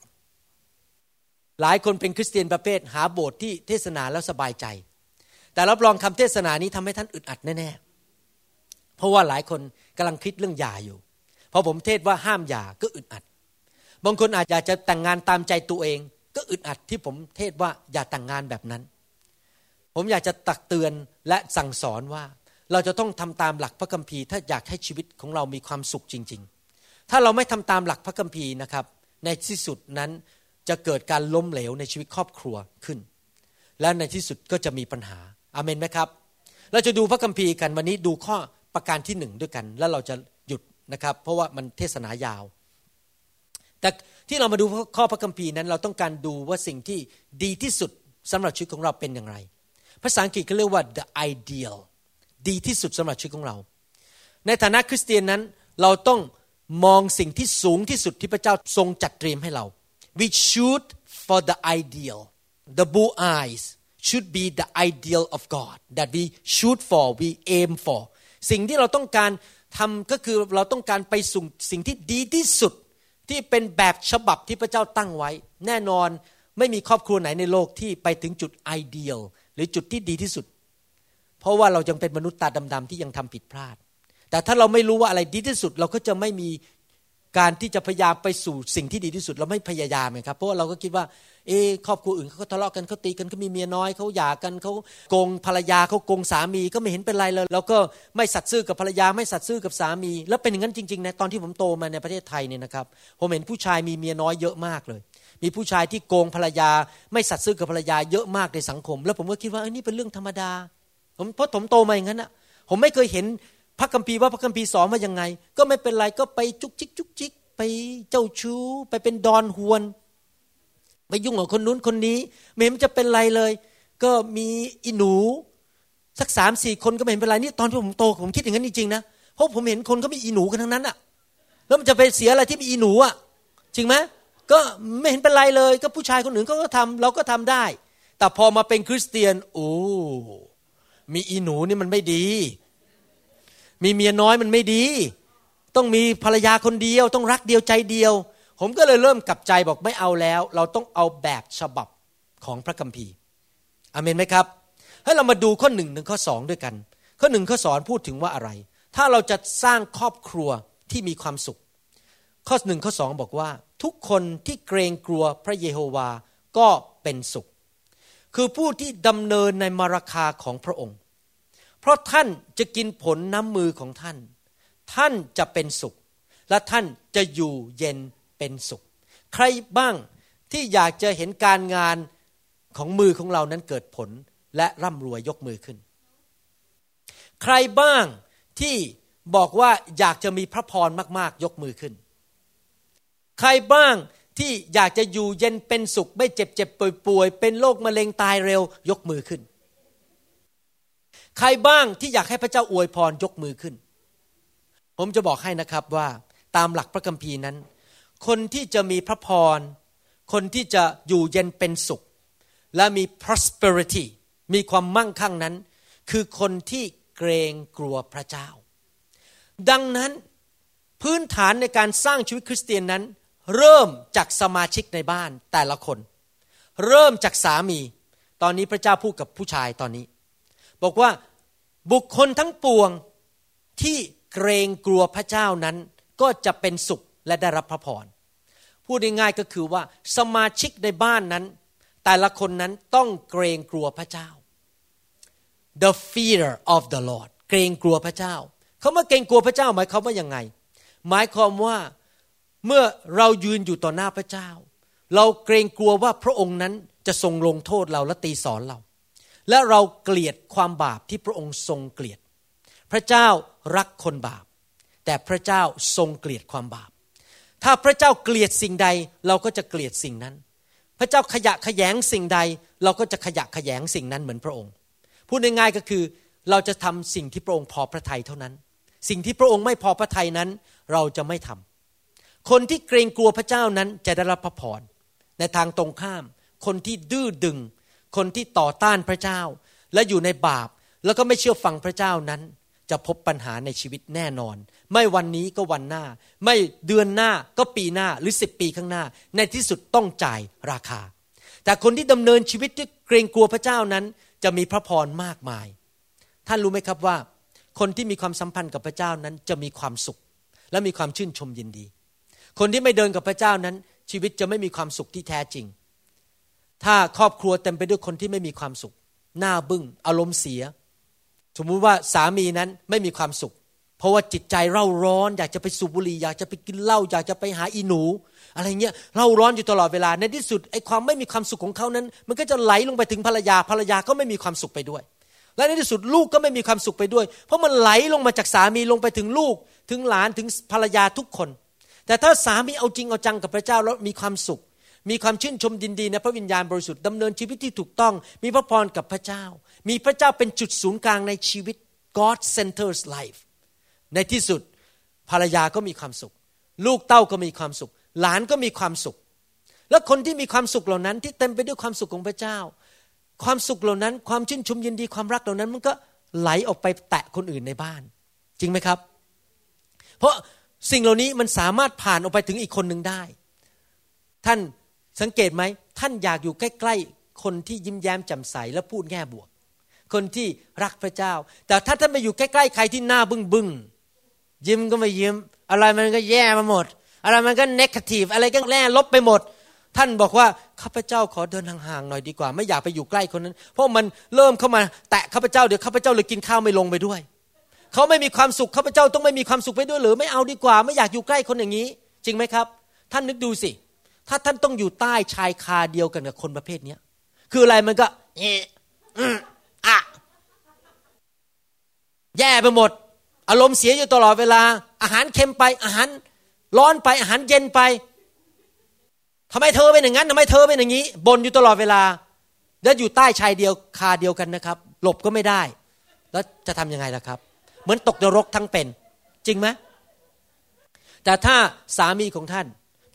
หลายคนเป็นคริสเตียนประเภทหาโบสถ์ที่เทศนาแล้วสบายใจ แต่รับรองคำเทศนานี้ทำให้ท่านอึดอัดแน่ๆเพราะว่าหลายคนกำลังคิดเรื่องหย่าอยู่พอผมเทศว่าห้ามหย่าก็อึดอัด บางคนอาจจะแต่งงานตามใจตัวเอง ก็อึดอัดที่ผมเทศว่าอย่าแต่งงานแบบนั้น ผมอยากจะตักเตือนและสั่งสอนว่าเราจะต้องทำตามหลักพระคัมภีร์ถ้าอยากให้ชีวิตของเรามีความสุขจริง ๆ ถ้าเราไม่ทำตามหลักพระคัมภีร์นะครับ ในที่สุดนั้นจะเกิดการล้มเหลวในชีวิตครอบครัวขึ้น และในที่สุดก็จะมีปัญหาอาเมนไหมครับ เราจะดูพระคัมภีร์กันวันนี้ดูข้อประการที่หนึ่งด้วยกัน แล้วเราจะหยุดนะครับ เพราะว่ามันเทศนายาว แต่ที่เรามาดูข้อพระคัมภีร์นั้น เราต้องการดูว่าสิ่งที่ดีที่สุดสำหรับชีวิตของเราเป็นอย่างไร ภาษาอังกฤษเขาเรียกว่า the ideal ดีที่สุดสำหรับชีวิตของเรา ในฐานะคริสเตียนนั้นเราต้อง มองสิ่งที่สูงที่สุดที่พระเจ้าทรงจัดเตรียมให้เรา we shoot for the ideal the blue eyes should be the ideal of God that we shoot for we aim for สิ่งที่เราต้องการทำก็คือเราต้องการไปสู่สิ่งที่ดีที่สุดที่เป็นแบบฉบับที่พระเจ้าตั้งไว้ แน่นอนไม่มีครอบครัวไหนในโลกที่ไปถึงจุด ideal หรือจุดที่ดีที่สุด เพราะว่าเรายังเป็นมนุษย์ตาดำๆที่ยังทำผิดพลาด แต่ถ้าเราไม่รู้ว่าอะไรดีที่สุด เราก็จะไม่มีการที่จะพยายามไปสู่สิ่งที่ดีที่สุด เราไม่พยายามครับ เพราะาเราก็คิดว่า เออครอบครัวอื่นเขาก็ทะเลาะกันเขาตีกันเขามีเมียน้อยเขาหย่ากันเขาโกงภรรยาเขาโกงสามีก็ไม่เห็นเป็นไรเลยเราก็ไม่สัตย์ซื่อกับภรรยาไม่สัตย์ซื่อกับสามี แล้วเป็นอย่างนั้นจริงๆนะตอนที่ผมโตมาในประเทศไทยเนี่ยนะครับผมเห็นผู้ชายมีเมียน้อยเยอะมากเลย มีผู้ชายที่โกงภรรยา ไม่สัตย์ซื่อกับภรรยาเยอะมากในสังคม แล้วผมก็คิดว่าเออนี่เป็นเรื่องธรรมดา ผมเพราะผมโตมาอย่างนั้นอะผมไม่เคยเห็น พระคัมภีร์ว่าพระคัมภีร์สอนว่ายังไง ก็ไม่เป็นไรก็ไปจุกจิกจุกจิกไปเจ้าชู้ ไปเป็นดอนหวน ไปยุ่งกับคนนู้นคนนี้ไม่เห็นจะเป็นไรเลย ก็มีอิหนู สักสามสี่คนก็ไม่เห็นเป็นไรนี่ตอนที่ผมโตผมคิดอย่างนั้นจริงๆนะเพราะผมเห็นคนเขามีอีหนูกันทั้งนั้นอะแล้วมันจะไปเสียอะไรที่มีอีหนูอะจริงไหมก็ไม่เห็นเป็นไรเลย ก็ผู้ชายคนอื่นเขาก็ทำเราก็ทำได้ แต่พอมาเป็นคริสเตียนโอ้มีอีหนูนี่มันไม่ดี มีเมียน้อยมันไม่ดี ต้องมีภรรยาคนเดียว ต้องรักเดียวใจเดียว ผมก็เลยเริ่มกลับใจบอกไม่เอาแล้ว เราต้องเอาแบบฉบับของพระคัมภีร์อเมนไหมครับ ให้เรามาดูข้อหนึ่งถึงข้อสองด้วยกัน ข้อหนึ่งข้อสอนพูดถึงว่าอะไร ถ้าเราจะสร้างครอบครัวที่มีความสุข ข้อหนึ่งข้อสองบอกว่า ทุกคนที่เกรงกลัวพระเยโฮวาก็เป็นสุข คือผู้ที่ดำเนินในมาราคาของพระองค์ เพราะท่านจะกินผลน้ำมือของท่าน ท่านจะเป็นสุข และท่านจะอยู่เย็นเป็นสุข ใครบ้างที่อยากจะเห็นการงานของมือของเรานั้นเกิดผลและร่ำรวยยกมือขึ้น ใครบ้างที่บอกว่าอยากจะมีพระพรมาก ๆ ยกมือขึ้น ใครบ้างที่อยากจะอยู่เย็นเป็นสุข ไม่เจ็บเจ็บป่วยป่วยเป็นโรคมะเร็งตายเร็วยกมือขึ้น ใครบ้างที่อยากให้พระเจ้าอวยพรยกมือขึ้น ผมจะบอกให้นะครับว่าตามหลักพระคัมภีร์นั้น คนที่จะมีพระพร คนที่จะอยู่เย็นเป็นสุข และมี prosperity มีความมั่งคั่งนั้น คือคนที่เกรงกลัวพระเจ้า ดังนั้นพื้นฐานในการสร้างชีวิตคริสเตียนนั้น เริ่มจากสมาชิกในบ้านแต่ละคน เริ่มจากสามี ตอนนี้พระเจ้าพูดกับผู้ชายตอนนี้ บอกว่าบุคคลทั้งปวงที่เกรงกลัวพระเจ้านั้น ก็จะเป็นสุขและได้รับพระพรพูดง่ายๆก็คือว่าสมาชิกในบ้านนั้น แต่ละคนนั้นต้องเกรงกลัวพระเจ้า the fear of the Lord เกรงกลัวพระเจ้าเขามาเกรงกลัวพระเจ้าหมายความว่ายังไง หมายความว่าเมื่อเรายืนอยู่ต่อหน้าพระเจ้า เราเกรงกลัวว่าพระองค์นั้นจะทรงลงโทษเราและตีสอนเรา และเราเกลียดความบาปที่พระองค์ทรงเกลียด พระเจ้ารักคนบาป แต่พระเจ้าทรงเกลียดความบาป ถ้าพระเจ้าเกลียดสิ่งใดเราก็จะเกลียดสิ่งนั้น พระเจ้าขยะขยงสิ่งใด เราก็จะขยะขยงสิ่งนั้นเหมือนพระองค์ พูดง่ายๆก็คือเราจะทำสิ่งที่พระองค์พอพระทัยเท่านั้น สิ่งที่พระองค์ไม่พอพระทัยนั้นเราจะไม่ทำคนที่เกรงกลัวพระเจ้านั้นจะได้รับพระพรในทางตรงข้าม คนที่ดื้อดึง คนที่ต่อต้านพระเจ้า และอยู่ในบาป แล้วก็ไม่เชื่อฟังพระเจ้านั้น จะพบปัญหาในชีวิตแน่นอน ไม่วันนี้ก็วันหน้า ไม่เดือนหน้าก็ปีหน้าหรือสิบปีข้างหน้า ในที่สุดต้องจ่ายราคา แต่คนที่ดำเนินชีวิตที่เกรงกลัวพระเจ้านั้น จะมีพระพรมากมาย ท่านรู้ไหมครับว่า คนที่มีความสัมพันธ์กับพระเจ้านั้นจะมีความสุข และมีความชื่นชมยินดี คนที่ไม่เดินกับพระเจ้านั้นชีวิตจะไม่มีความสุขที่แท้จริง ถ้าครอบครัวเต็มไปด้วยคนที่ไม่มีความสุข หน้าบึง้งอารมณ์เสีย สมมุติว่าสามีนั้นไม่มีความสุข เพราะว่าจิตใจเร่าร้อน อยากจะไปสูบบุหรี่อยากจะไปกินเหล้าอยากจะไปหาอีหนู อะไรเงี้ยเร่าร้อนอยู่ตลอดเวลาในที่สุดไอ้ความไม่มีความสุขของเขานั้น มันก็จะไหลลงไปถึงภรรยาภรรยาก็ไม่มีความสุขไปด้วย และในที่สุดลูกก็ไม่มีความสุขไปด้วย เพราะมันไหลลงมาจากสามีลงไปถึงลูก ถึงหลานถึงภรรยาทุกคน แต่ถ้าสามีเอาจริงเอาจังกับพระเจ้าแล้วมีความสุข มีความชื่นชมยินดีในพระวิญญาณบริสุทธิ์ดำเนินชีวิตที่ถูกต้อง มีพระพรกับพระเจ้า มีพระเจ้าเป็นจุดศูนย์กลางในชีวิต God centers life ในที่สุดภรรยาก็มีความสุข ลูกเต้าก็มีความสุข หลานก็มีความสุข และคนที่มีความสุขเหล่านั้น ที่เต็มไปด้วยความสุขของพระเจ้า ความสุขเหล่านั้น ความชื่นชมยินดีความรักเหล่านั้น มันก็ไหลออกไปแตะคนอื่นในบ้าน จริงไหมครับ เพราะสิ่งเหล่านี้มันสามารถผ่านออกไปถึงอีกคนหนึ่งได้ ท่าน สังเกตไหมท่านอยากอยู่ใกล้ ๆ คนที่ยิ้มแย้มแจ่มใสและพูดแง่บวก คนที่รักพระเจ้า แต่ถ้าท่านไปอยู่ใกล้ๆใครที่หน้าบึ้งบึ้งยิ้มก็ไม่ยิ้ม อะไรมันก็แย่มาหมด อะไรมันก็เนกาทีฟอะไรก็แย่ลบไปหมด ท่านบอกว่าข้าพเจ้าขอเดินห่างๆหน่อยดีกว่า ไม่อยากไปอยู่ใกล้คนนั้น เพราะมันเริ่มเข้ามาแตะข้าพเจ้าเดี๋ยวข้าพเจ้าเลยกินข้าวไม่ลงไปด้วยเขาไม่มีความสุขข้าพเจ้าต้องไม่มีความสุขไปด้วยหรือไม่เอาดีกว่า ไม่อยากอยู่ใกล้คนอย่างนี้ จริงไหมครับ ท่านนึกดูสิ ถ้าท่านต้องอยู่ใต้ชายคาเดียวกันกับคนประเภทเนี้ยคืออะไรมันก็เอะอะแย่ไปหมด อารมณ์เสียอยู่ตลอดเวลา อาหารเค็มไป อาหารร้อนไป อาหารเย็นไปทำไมเธอเป็นอย่างนั้นทำไมเธอเป็นอย่างนี้บ่นอยู่ตลอดเวลา แล้วอยู่ใต้ชายเดียวคาเดียวกันนะครับ หลบก็ไม่ได้ แล้วจะทำยังไงล่ะครับ เหมือนตกนรกทั้งเป็น จริงไหมแต่ถ้าสามีของท่าน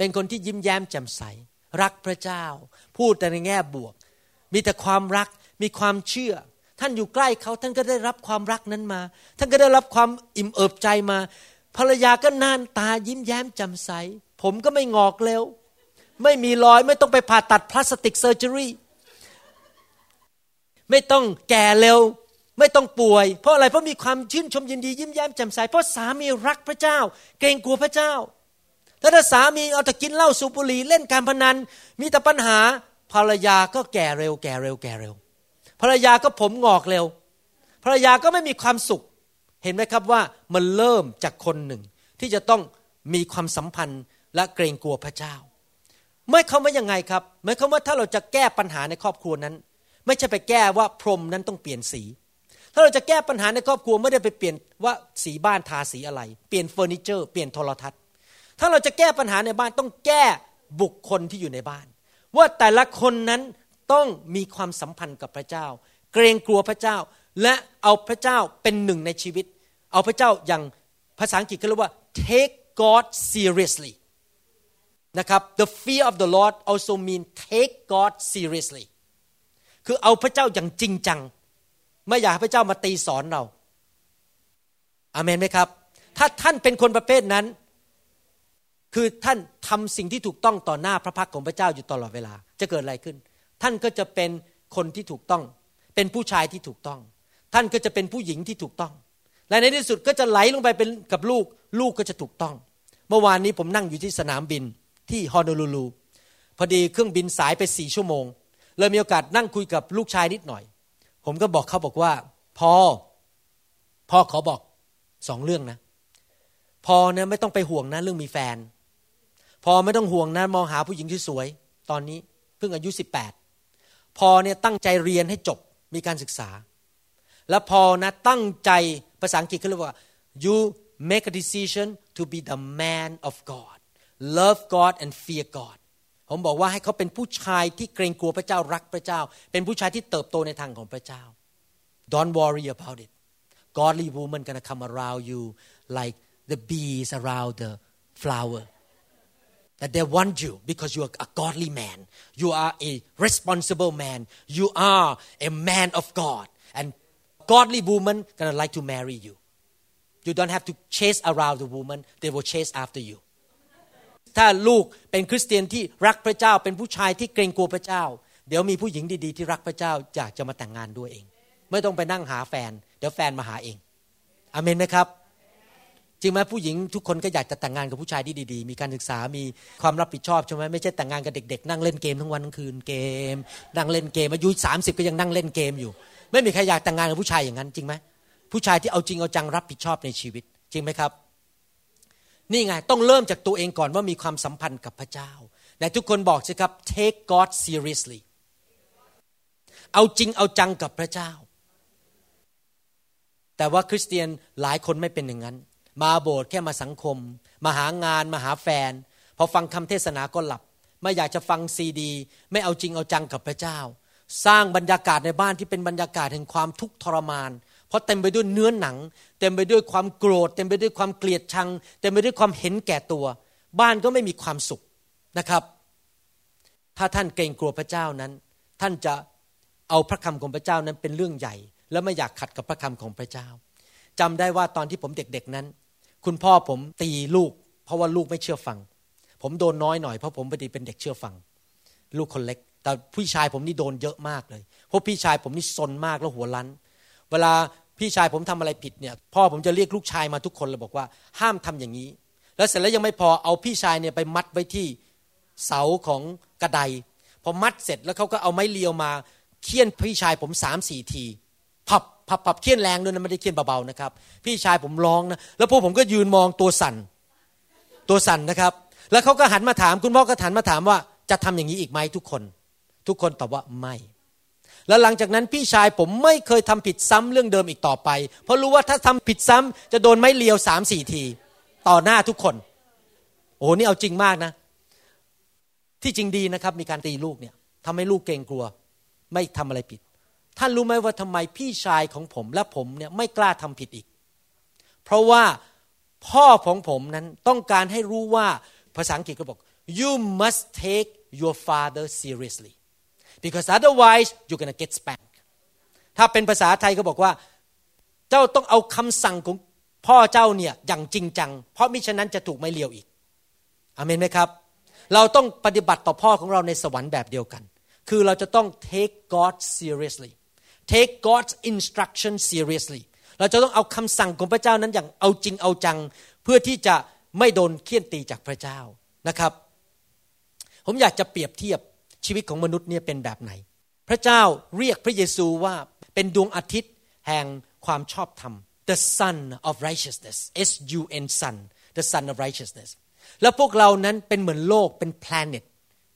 เป็นคนที่ยิ้มแย้มแจ่มใส รักพระเจ้า พูดแต่ในแง่บวก มีแต่ความรักมีความเชื่อ ท่านอยู่ใกล้เขาท่านก็ได้รับความรักนั้นมา ท่านก็ได้รับความอิ่มเอิบใจมา ภรรยาก็หน้าตายิ้มแย้มแจ่มใส ผมก็ไม่หงอกเร็ว ไม่มีรอยไม่ต้องไปผ่าตัด plastic surgery ไม่ต้องแก่เร็วไม่ต้องป่วย เพราะอะไรเพราะมีความชื่นชมยินดียิ้มแย้มแจ่มใสเพราะสามีรักพระเจ้า เกรงกลัวพระเจ้า ถ้าถ้าสามีเอาแต่กินเหล้าสูบบุหรี่เล่นการพนัน มีแต่ปัญหาภรรยาก็แก่เร็ว แก่เร็วแก่เร็ว ภรรยาก็ผมหงอกเร็ว ภรรยาก็ไม่มีความสุข เห็นไหมครับว่ามันเริ่มจากคนหนึ่ง ที่จะต้องมีความสัมพันธ์และเกรงกลัวพระเจ้าไม่เขาว่ายังไงครับหมายควาว่าถ้าเราจะแก้ปัญหาในครอบครัวนั้น ไม่ใช่ไปแก้ว่าพรมนั้นต้องเปลี่ยนสี ถ้าเราจะแก้ปัญหาในครอบครัวไม่ได้ไปเปลี่ยนว่าสีบ้านทาสีอะไร เปลี่ยนเฟอร์นิเจอร์ เปลี่ยนโทรทัศน์ ถ้าเราจะแก้ปัญหาในบ้านต้องแก้บุคคลที่อยู่ในบ้าน ว่าแต่ละคนนั้นต้องมีความสัมพันธ์กับพระเจ้า เกรงกลัวพระเจ้า และเอาพระเจ้าเป็นหนึ่งในชีวิต เอาพระเจ้าอย่างภาษาอังกฤษเขาเรียกว่า take God seriously นะครับ the fear of the Lord also mean take God seriously คือเอาพระเจ้าอย่างจริงจัง ไม่อยากพระเจ้ามาตีสอนเรา อาเมนไหมครับ ถ้าท่านเป็นคนประเภทนั้น คือท่านทำสิ่งที่ถูกต้องต่อหน้าพระพักของพระเจ้าอยู่ตลอดเวลา จะเกิดอะไรขึ้น ท่านก็จะเป็นคนที่ถูกต้อง เป็นผู้ชายที่ถูกต้อง ท่านก็จะเป็นผู้หญิงที่ถูกต้อง และในที่สุดก็จะไหลลงไปเป็นกับลูก ลูกก็จะถูกต้อง เมื่อวานนี้ผมนั่งอยู่ที่สนามบินที่ฮอนโลูลู พอดีเครื่องบินสายไปสี่ชั่วโมง เลยมีโอกาสนั่งคุยกับลูกชายนิดหน่อย ผมก็บอกเขาบอกว่าพ่อพ่อขอบอกสองเรื่องนะพอเนี่ยไม่ต้องไปห่วงนะเรื่องมีแฟน พอไม่ต้องห่วงนะมองหาผู้หญิงที่สวย ตอนนี้เพิ่งอายุสิบแปดพอเนี่ยตั้งใจเรียนให้จบมีการศึกษา แล้วพอนะตั้งใจภาษาอังกฤษเขาเรียกว่า you make a decision to be the man of God love God and fear God ผมบอกว่าให้เขาเป็นผู้ชายที่เกรงกลัวพระเจ้ารักพระเจ้า เป็นผู้ชายที่เติบโตในทางของพระเจ้า don't worry about it godly woman gonna come around you like the bees around the flower that they want you because you are a godly man you are a responsible man you are a man of God and godly woman gonna like to marry you you don't have to chase around the woman they will chase after you ถ้าลูกเป็นคริสเตียนที่รักพระเจ้า เป็นผู้ชายที่เกรงกลัวพระเจ้า เดี๋ยวมีผู้หญิงดีๆที่รักพระเจ้าอยากจะมาแต่งงานด้วยเอง ไม่ต้องไปนั่งหาแฟน เดี๋ยวแฟนมาหาเองอเมนไหมครับ จริงไหมผู้หญิงทุกคนก็อยากจะแต่งงานกับผู้ชายที่ดีๆ มีการศึกษา มีความรับผิดชอบใช่ไหมไม่ใช่แต่งงานกับเด็กๆ นั่งเล่นเกมทั้งวันทั้งคืนเกม นั่งเล่นเกมอายุสามสิบก็ยังนั่งเล่นเกมอยู่ ไม่มีใครอยากแต่งงานกับผู้ชายอย่างนั้นจริงไหมผู้ชายที่เอาจริงเอาจังรับผิดชอบในชีวิต จริงไหมครับ นี่ไงต้องเริ่มจากตัวเองก่อนว่ามีความสัมพันธ์กับพระเจ้าแต่ทุกคนบอกสิครับ take God seriously เอาจริงเอาจังกับพระเจ้า แต่ว่าคริสเตียนหลายคนไม่เป็นอย่างนั้น มาโบสถ์แค่มาสังคม มาหางานมาหาแฟน พอฟังคำเทศนาก็หลับ ไม่อยากจะฟังซีดี ไม่เอาจริงเอาจังกับพระเจ้า สร้างบรรยากาศในบ้านที่เป็นบรรยากาศแห่งความทุกข์ทรมาน เพราะเต็มไปด้วยเนื้อหนัง เต็มไปด้วยความโกรธ เต็มไปด้วยความเกลียดชัง เต็มไปด้วยความเห็นแก่ตัว บ้านก็ไม่มีความสุขนะครับ ถ้าท่านเกรงกลัวพระเจ้านั้น ท่านจะเอาพระคำของพระเจ้านั้นเป็นเรื่องใหญ่ และไม่อยากขัดกับพระคำของพระเจ้าจำได้ว่าตอนที่ผมเด็กๆนั้น คุณพ่อผมตีลูก เพราะว่าลูกไม่เชื่อฟัง ผมโดนน้อยหน่อยเพราะผมพอดีเป็นเด็กเชื่อฟัง ลูกคนเล็ก แต่พี่ชายผมนี่โดนเยอะมากเลยเพราะพี่ชายผมนี่ซนมากแล้วหัวลั้นเวลาพี่ชายผมทำอะไรผิดเนี่ยพ่อผมจะเรียกลูกชายมาทุกคนเลยบอกว่า ห้ามทำอย่างนี้ แล้วเสร็จแล้วยังไม่พอเอาพี่ชายเนี่ยไปมัดไว้ที่เสาของกระไดพอมัดเสร็จแล้วเขาก็เอาไม้เลียวมาเคี่ยนพี่ชายผมสามสี่ทีพับ พับพับเคี่ยนแรงด้วยนะไม่ได้เคี่ยนเบาๆนะครับ พี่ชายผมร้องนะแล้วพวกผมก็ยืนมองตัวสั่น ตัวสั่นนะครับ แล้วเขาก็หันมาถามคุณพ่อก็หันมาถามว่าจะทำอย่างนี้อีกไหมทุกคน ทุกคนตอบว่าไม่ แล้วหลังจากนั้นพี่ชายผมไม่เคยทำผิดซ้ำเรื่องเดิมอีกต่อไป เพราะรู้ว่าถ้าทำผิดซ้ำจะโดนไม้เลียวสามสี่ที ต่อหน้าทุกคน โอ้โหนี่เอาจริงมากนะ ที่จริงดีนะครับ มีการตีลูกเนี่ยทำให้ลูกเกรงกลัว ไม่ทำอะไรผิด ท่านรู้ไหมว่าทำไมพี่ชายของผมและผมเนี่ยไม่กล้าทำผิดอีก เพราะว่าพ่อของผมนั้นต้องการให้รู้ว่าภาษาอังกฤษก็บอก you must take your father seriously because otherwise you're gonna get spanked ถ้าเป็นภาษาไทยก็บอกว่า เจ้าต้องเอาคำสั่งของพ่อเจ้าเนี่ยอย่างจริงจัง เพราะมิฉะนั้นจะถูกไม่เลียวอีกอเมนไหมครับ เราต้องปฏิบัติต่อพ่อของเราในสวรรค์แบบเดียวกัน คือเราจะต้อง take God seriously take God's instruction seriously เราจะต้องเอาคำสั่งของพระเจ้านั้นอย่างเอาจริงเอาจัง เพื่อที่จะไม่โดนเคี่ยนตีจากพระเจ้านะครับ ผมอยากจะเปรียบเทียบชีวิตของมนุษย์เนี่ยเป็นแบบไหน พระเจ้าเรียกพระเยซูว่าเป็นดวงอาทิตย์แห่งความชอบธรรม the sun of righteousness S U N sun the sun of righteousness แล้วพวกเรานั้นเป็นเหมือนโลกเป็น planet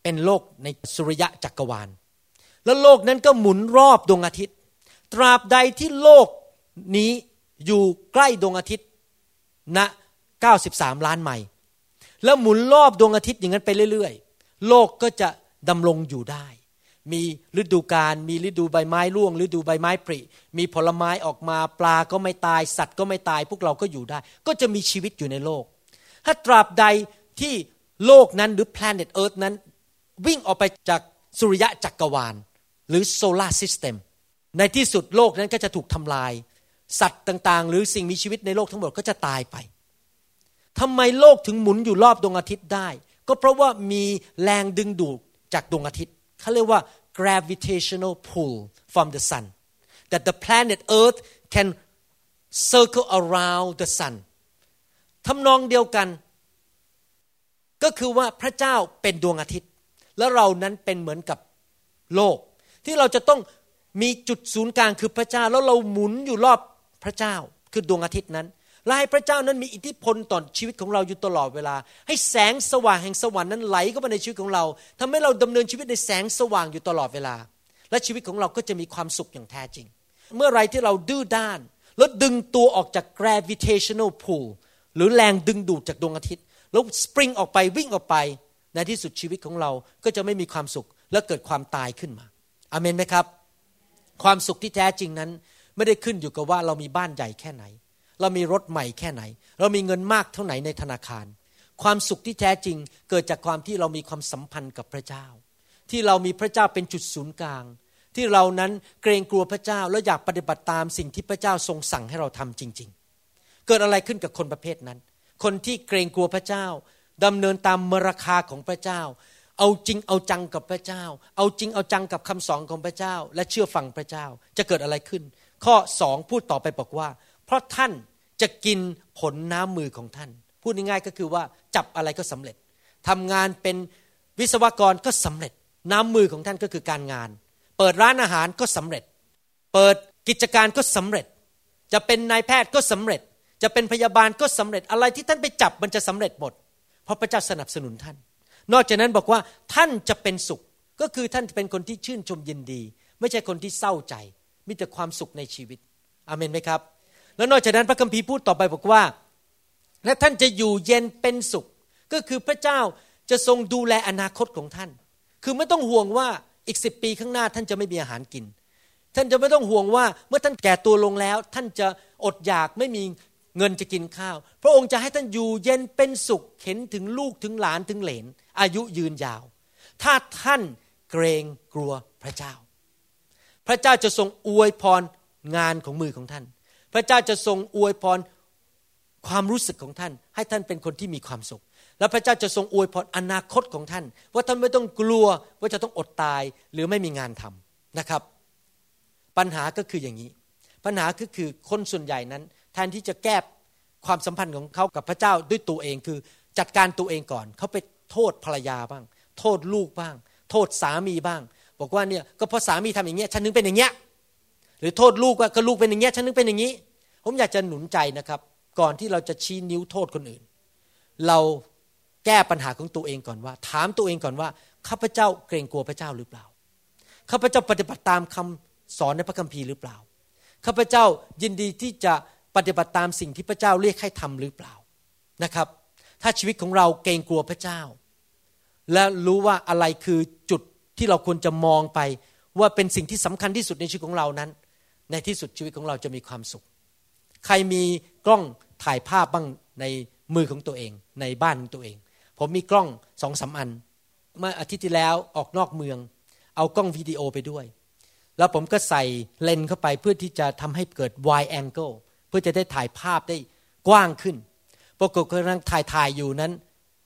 เป็นโลกในสุริยะจักรวาล แล้วโลกนั้นก็หมุนรอบดวงอาทิตย์ ตราบใดที่โลกนี้อยู่ใกล้ดวงอาทิตย์ณ93 ล้านไมล์แล้วหมุนรอบดวงอาทิตย์อย่างนั้นไปเรื่อยๆ โลกก็จะดำรงอยู่ได้ มีฤดูกาลมีฤดูใบไม้ร่วง ฤดูใบไม้ผลิมีผลไม้ออกมาปลาก็ไม่ตาย สัตว์ก็ไม่ตาย พวกเราก็อยู่ได้ ก็จะมีชีวิตอยู่ในโลก ถ้าตราบใดที่โลกนั้นหรือ planet earth นั้น วิ่งออกไปจากสุริยะจักรวาล หรือ solar system ในที่สุดโลกนั้นก็จะถูกทำลาย สัตว์ต่างๆ หรือสิ่งมีชีวิตในโลกทั้งหมดก็จะตายไปทำไมโลกถึงหมุนอยู่รอบดวงอาทิตย์ได้ ก็เพราะว่ามีแรงดึงดูดจากดวงอาทิตย์เขาเรียกว่า gravitational pull from the sun that the planet Earth can circle around the sun ทำนองเดียวกัน ก็คือว่าพระเจ้าเป็นดวงอาทิตย์ แล้วเรานั้นเป็นเหมือนกับโลก ที่เราจะต้อง มีจุดศูนย์กลางคือพระเจ้าแล้วเราหมุนอยู่รอบพระเจ้าคือดวงอาทิตย์นั้นและให้พระเจ้านั้นมีอิทธิพลต่อชีวิตของเราอยู่ตลอดเวลา ให้แสงสว่างแห่งสวรรค์นั้นไหลเข้ามาในชีวิตของเราทำให้เราดำเนินชีวิตในแสงสว่างอยู่ตลอดเวลา และชีวิตของเราก็จะมีความสุขอย่างแท้จริง เมื่อไรที่เราดื้อด้าน แล้วดึงตัวออกจาก gravitational pull หรือแรงดึงดูดจากดวงอาทิตย์ แล้วสปริงออกไปวิ่งออกไป ในที่สุดชีวิตของเราก็จะไม่มีความสุขและเกิดความตายขึ้นมาอเมนไหมครับ ความสุขที่แท้จริงนั้น ไม่ได้ขึ้นอยู่กับว่าเรามีบ้านใหญ่แค่ไหน เรามีรถใหม่แค่ไหน เรามีเงินมากเท่าไหนในธนาคาร ความสุขที่แท้จริงเกิดจากความที่เรามีความสัมพันธ์กับพระเจ้า ที่เรามีพระเจ้าเป็นจุดศูนย์กลาง ที่เรานั้นเกรงกลัวพระเจ้าและอยากปฏิบัติตามสิ่งที่พระเจ้าทรงสั่งให้เราทำจริง ๆ เกิดอะไรขึ้นกับคนประเภทนั้น คนที่เกรงกลัวพระเจ้าดำเนินตามมรคาของพระเจ้า เอาจริงเอาจังกับพระเจ้า เอาจริงเอาจังกับคำสอนของพระเจ้า และเชื่อฟังพระเจ้าจะเกิดอะไรขึ้น ข้อสองพูดต่อไปบอกว่า เพราะท่านจะกินผลน้ำมือของท่าน พูดง่ายๆก็คือว่าจับอะไรก็สำเร็จทำงานเป็นวิศวกรก็สำเร็จ น้ำมือของท่านก็คือการงาน เปิดร้านอาหารก็สำเร็จ เปิดกิจการก็สำเร็จ จะเป็นนายแพทย์ก็สำเร็จ จะเป็นพยาบาลก็สำเร็จอะไรที่ท่านไปจับมันจะสำเร็จหมด เพราะพระเจ้าสนับสนุนท่าน นอกจากนั้นบอกว่าท่านจะเป็นสุข ก็คือท่านเป็นคนที่ชื่นชมยินดี ไม่ใช่คนที่เศร้าใจ มีแต่ความสุขในชีวิตอาเมนไหมครับ แล้วนอกจากนั้นพระคัมภีร์พูดต่อไปบอกว่า และท่านจะอยู่เย็นเป็นสุข ก็คือพระเจ้าจะทรงดูแลอนาคตของท่าน คือไม่ต้องห่วงว่าอีกสิปีข้างหน้าท่านจะไม่มีอาหารกิน ท่านจะไม่ต้องห่วงว่าเมื่อท่านแก่ตัวลงแล้ว ท่านจะอดอยากไม่มีเงินจะกินข้าว พระองค์จะให้ท่านอยู่เย็นเป็นสุขเห็นถึงลูกถึงหลานถึงเหลน อายุยืนยาว ถ้าท่านเกรงกลัวพระเจ้า พระเจ้าจะทรงอวยพรงานของมือของท่าน พระเจ้าจะทรงอวยพรความรู้สึกของท่าน ให้ท่านเป็นคนที่มีความสุข และพระเจ้าจะทรงอวยพรอนาคตของท่าน ว่าท่านไม่ต้องกลัวว่าจะต้องอดตายหรือไม่มีงานทำนะครับ ปัญหาก็คืออย่างนี้ ปัญหาก็คือคนส่วนใหญ่นั้น แทนที่จะแก้ความสัมพันธ์ของเขากับพระเจ้าด้วยตัวเองคือจัดการตัวเองก่อน เขาไป โทษภรรยาบ้าง โทษลูกบ้าง โทษสามีบ้าง บอกว่าเนี่ยก็เพราะสามีทำอย่างเงี้ยฉันนึงเป็นอย่างเงี้ยหรือโทษลูกว่าก็ลูกเป็นอย่างเงี้ยฉันนึงเป็นอย่างนี้ ผมอยากจะหนุนใจนะครับ ก่อนที่เราจะชี้นิ้วโทษคนอื่น เราแก้ปัญหาของตัวเองก่อนว่า ถามตัวเองก่อนว่าข้าพเจ้าเกรงกลัวพระเจ้าหรือเปล่าข้าพเจ้าปฏิบัติตามคำสอนในพระคัมภีร์หรือเปล่าข้าพเจ้ายินดีที่จะปฏิบัติตามสิ่งที่พระเจ้าเรียกให้ทำหรือเปล่านะครับ ถ้าชีวิตของเราเกรงกลัวพระเจ้า และรู้ว่าอะไรคือจุดที่เราควรจะมองไป ว่าเป็นสิ่งที่สำคัญที่สุดในชีวิตของเรานั้น ในที่สุดชีวิตของเราจะมีความสุข ใครมีกล้องถ่ายภาพบ้างในมือของตัวเอง ในบ้านของตัวเอง ผมมีกล้องสองสาอัน เมื่ออาทิตย์ที่แล้วออกนอกเมือง เอากล้องวิดีโอไปด้วย แล้วผมก็ใส่เลนส์เข้าไปเพื่อที่จะทำให้เกิด wide angle เพื่อจะได้ถ่ายภาพได้กว้างขึ้น ปรากฏกำลังถ่ายถ่ายอยู่นั้น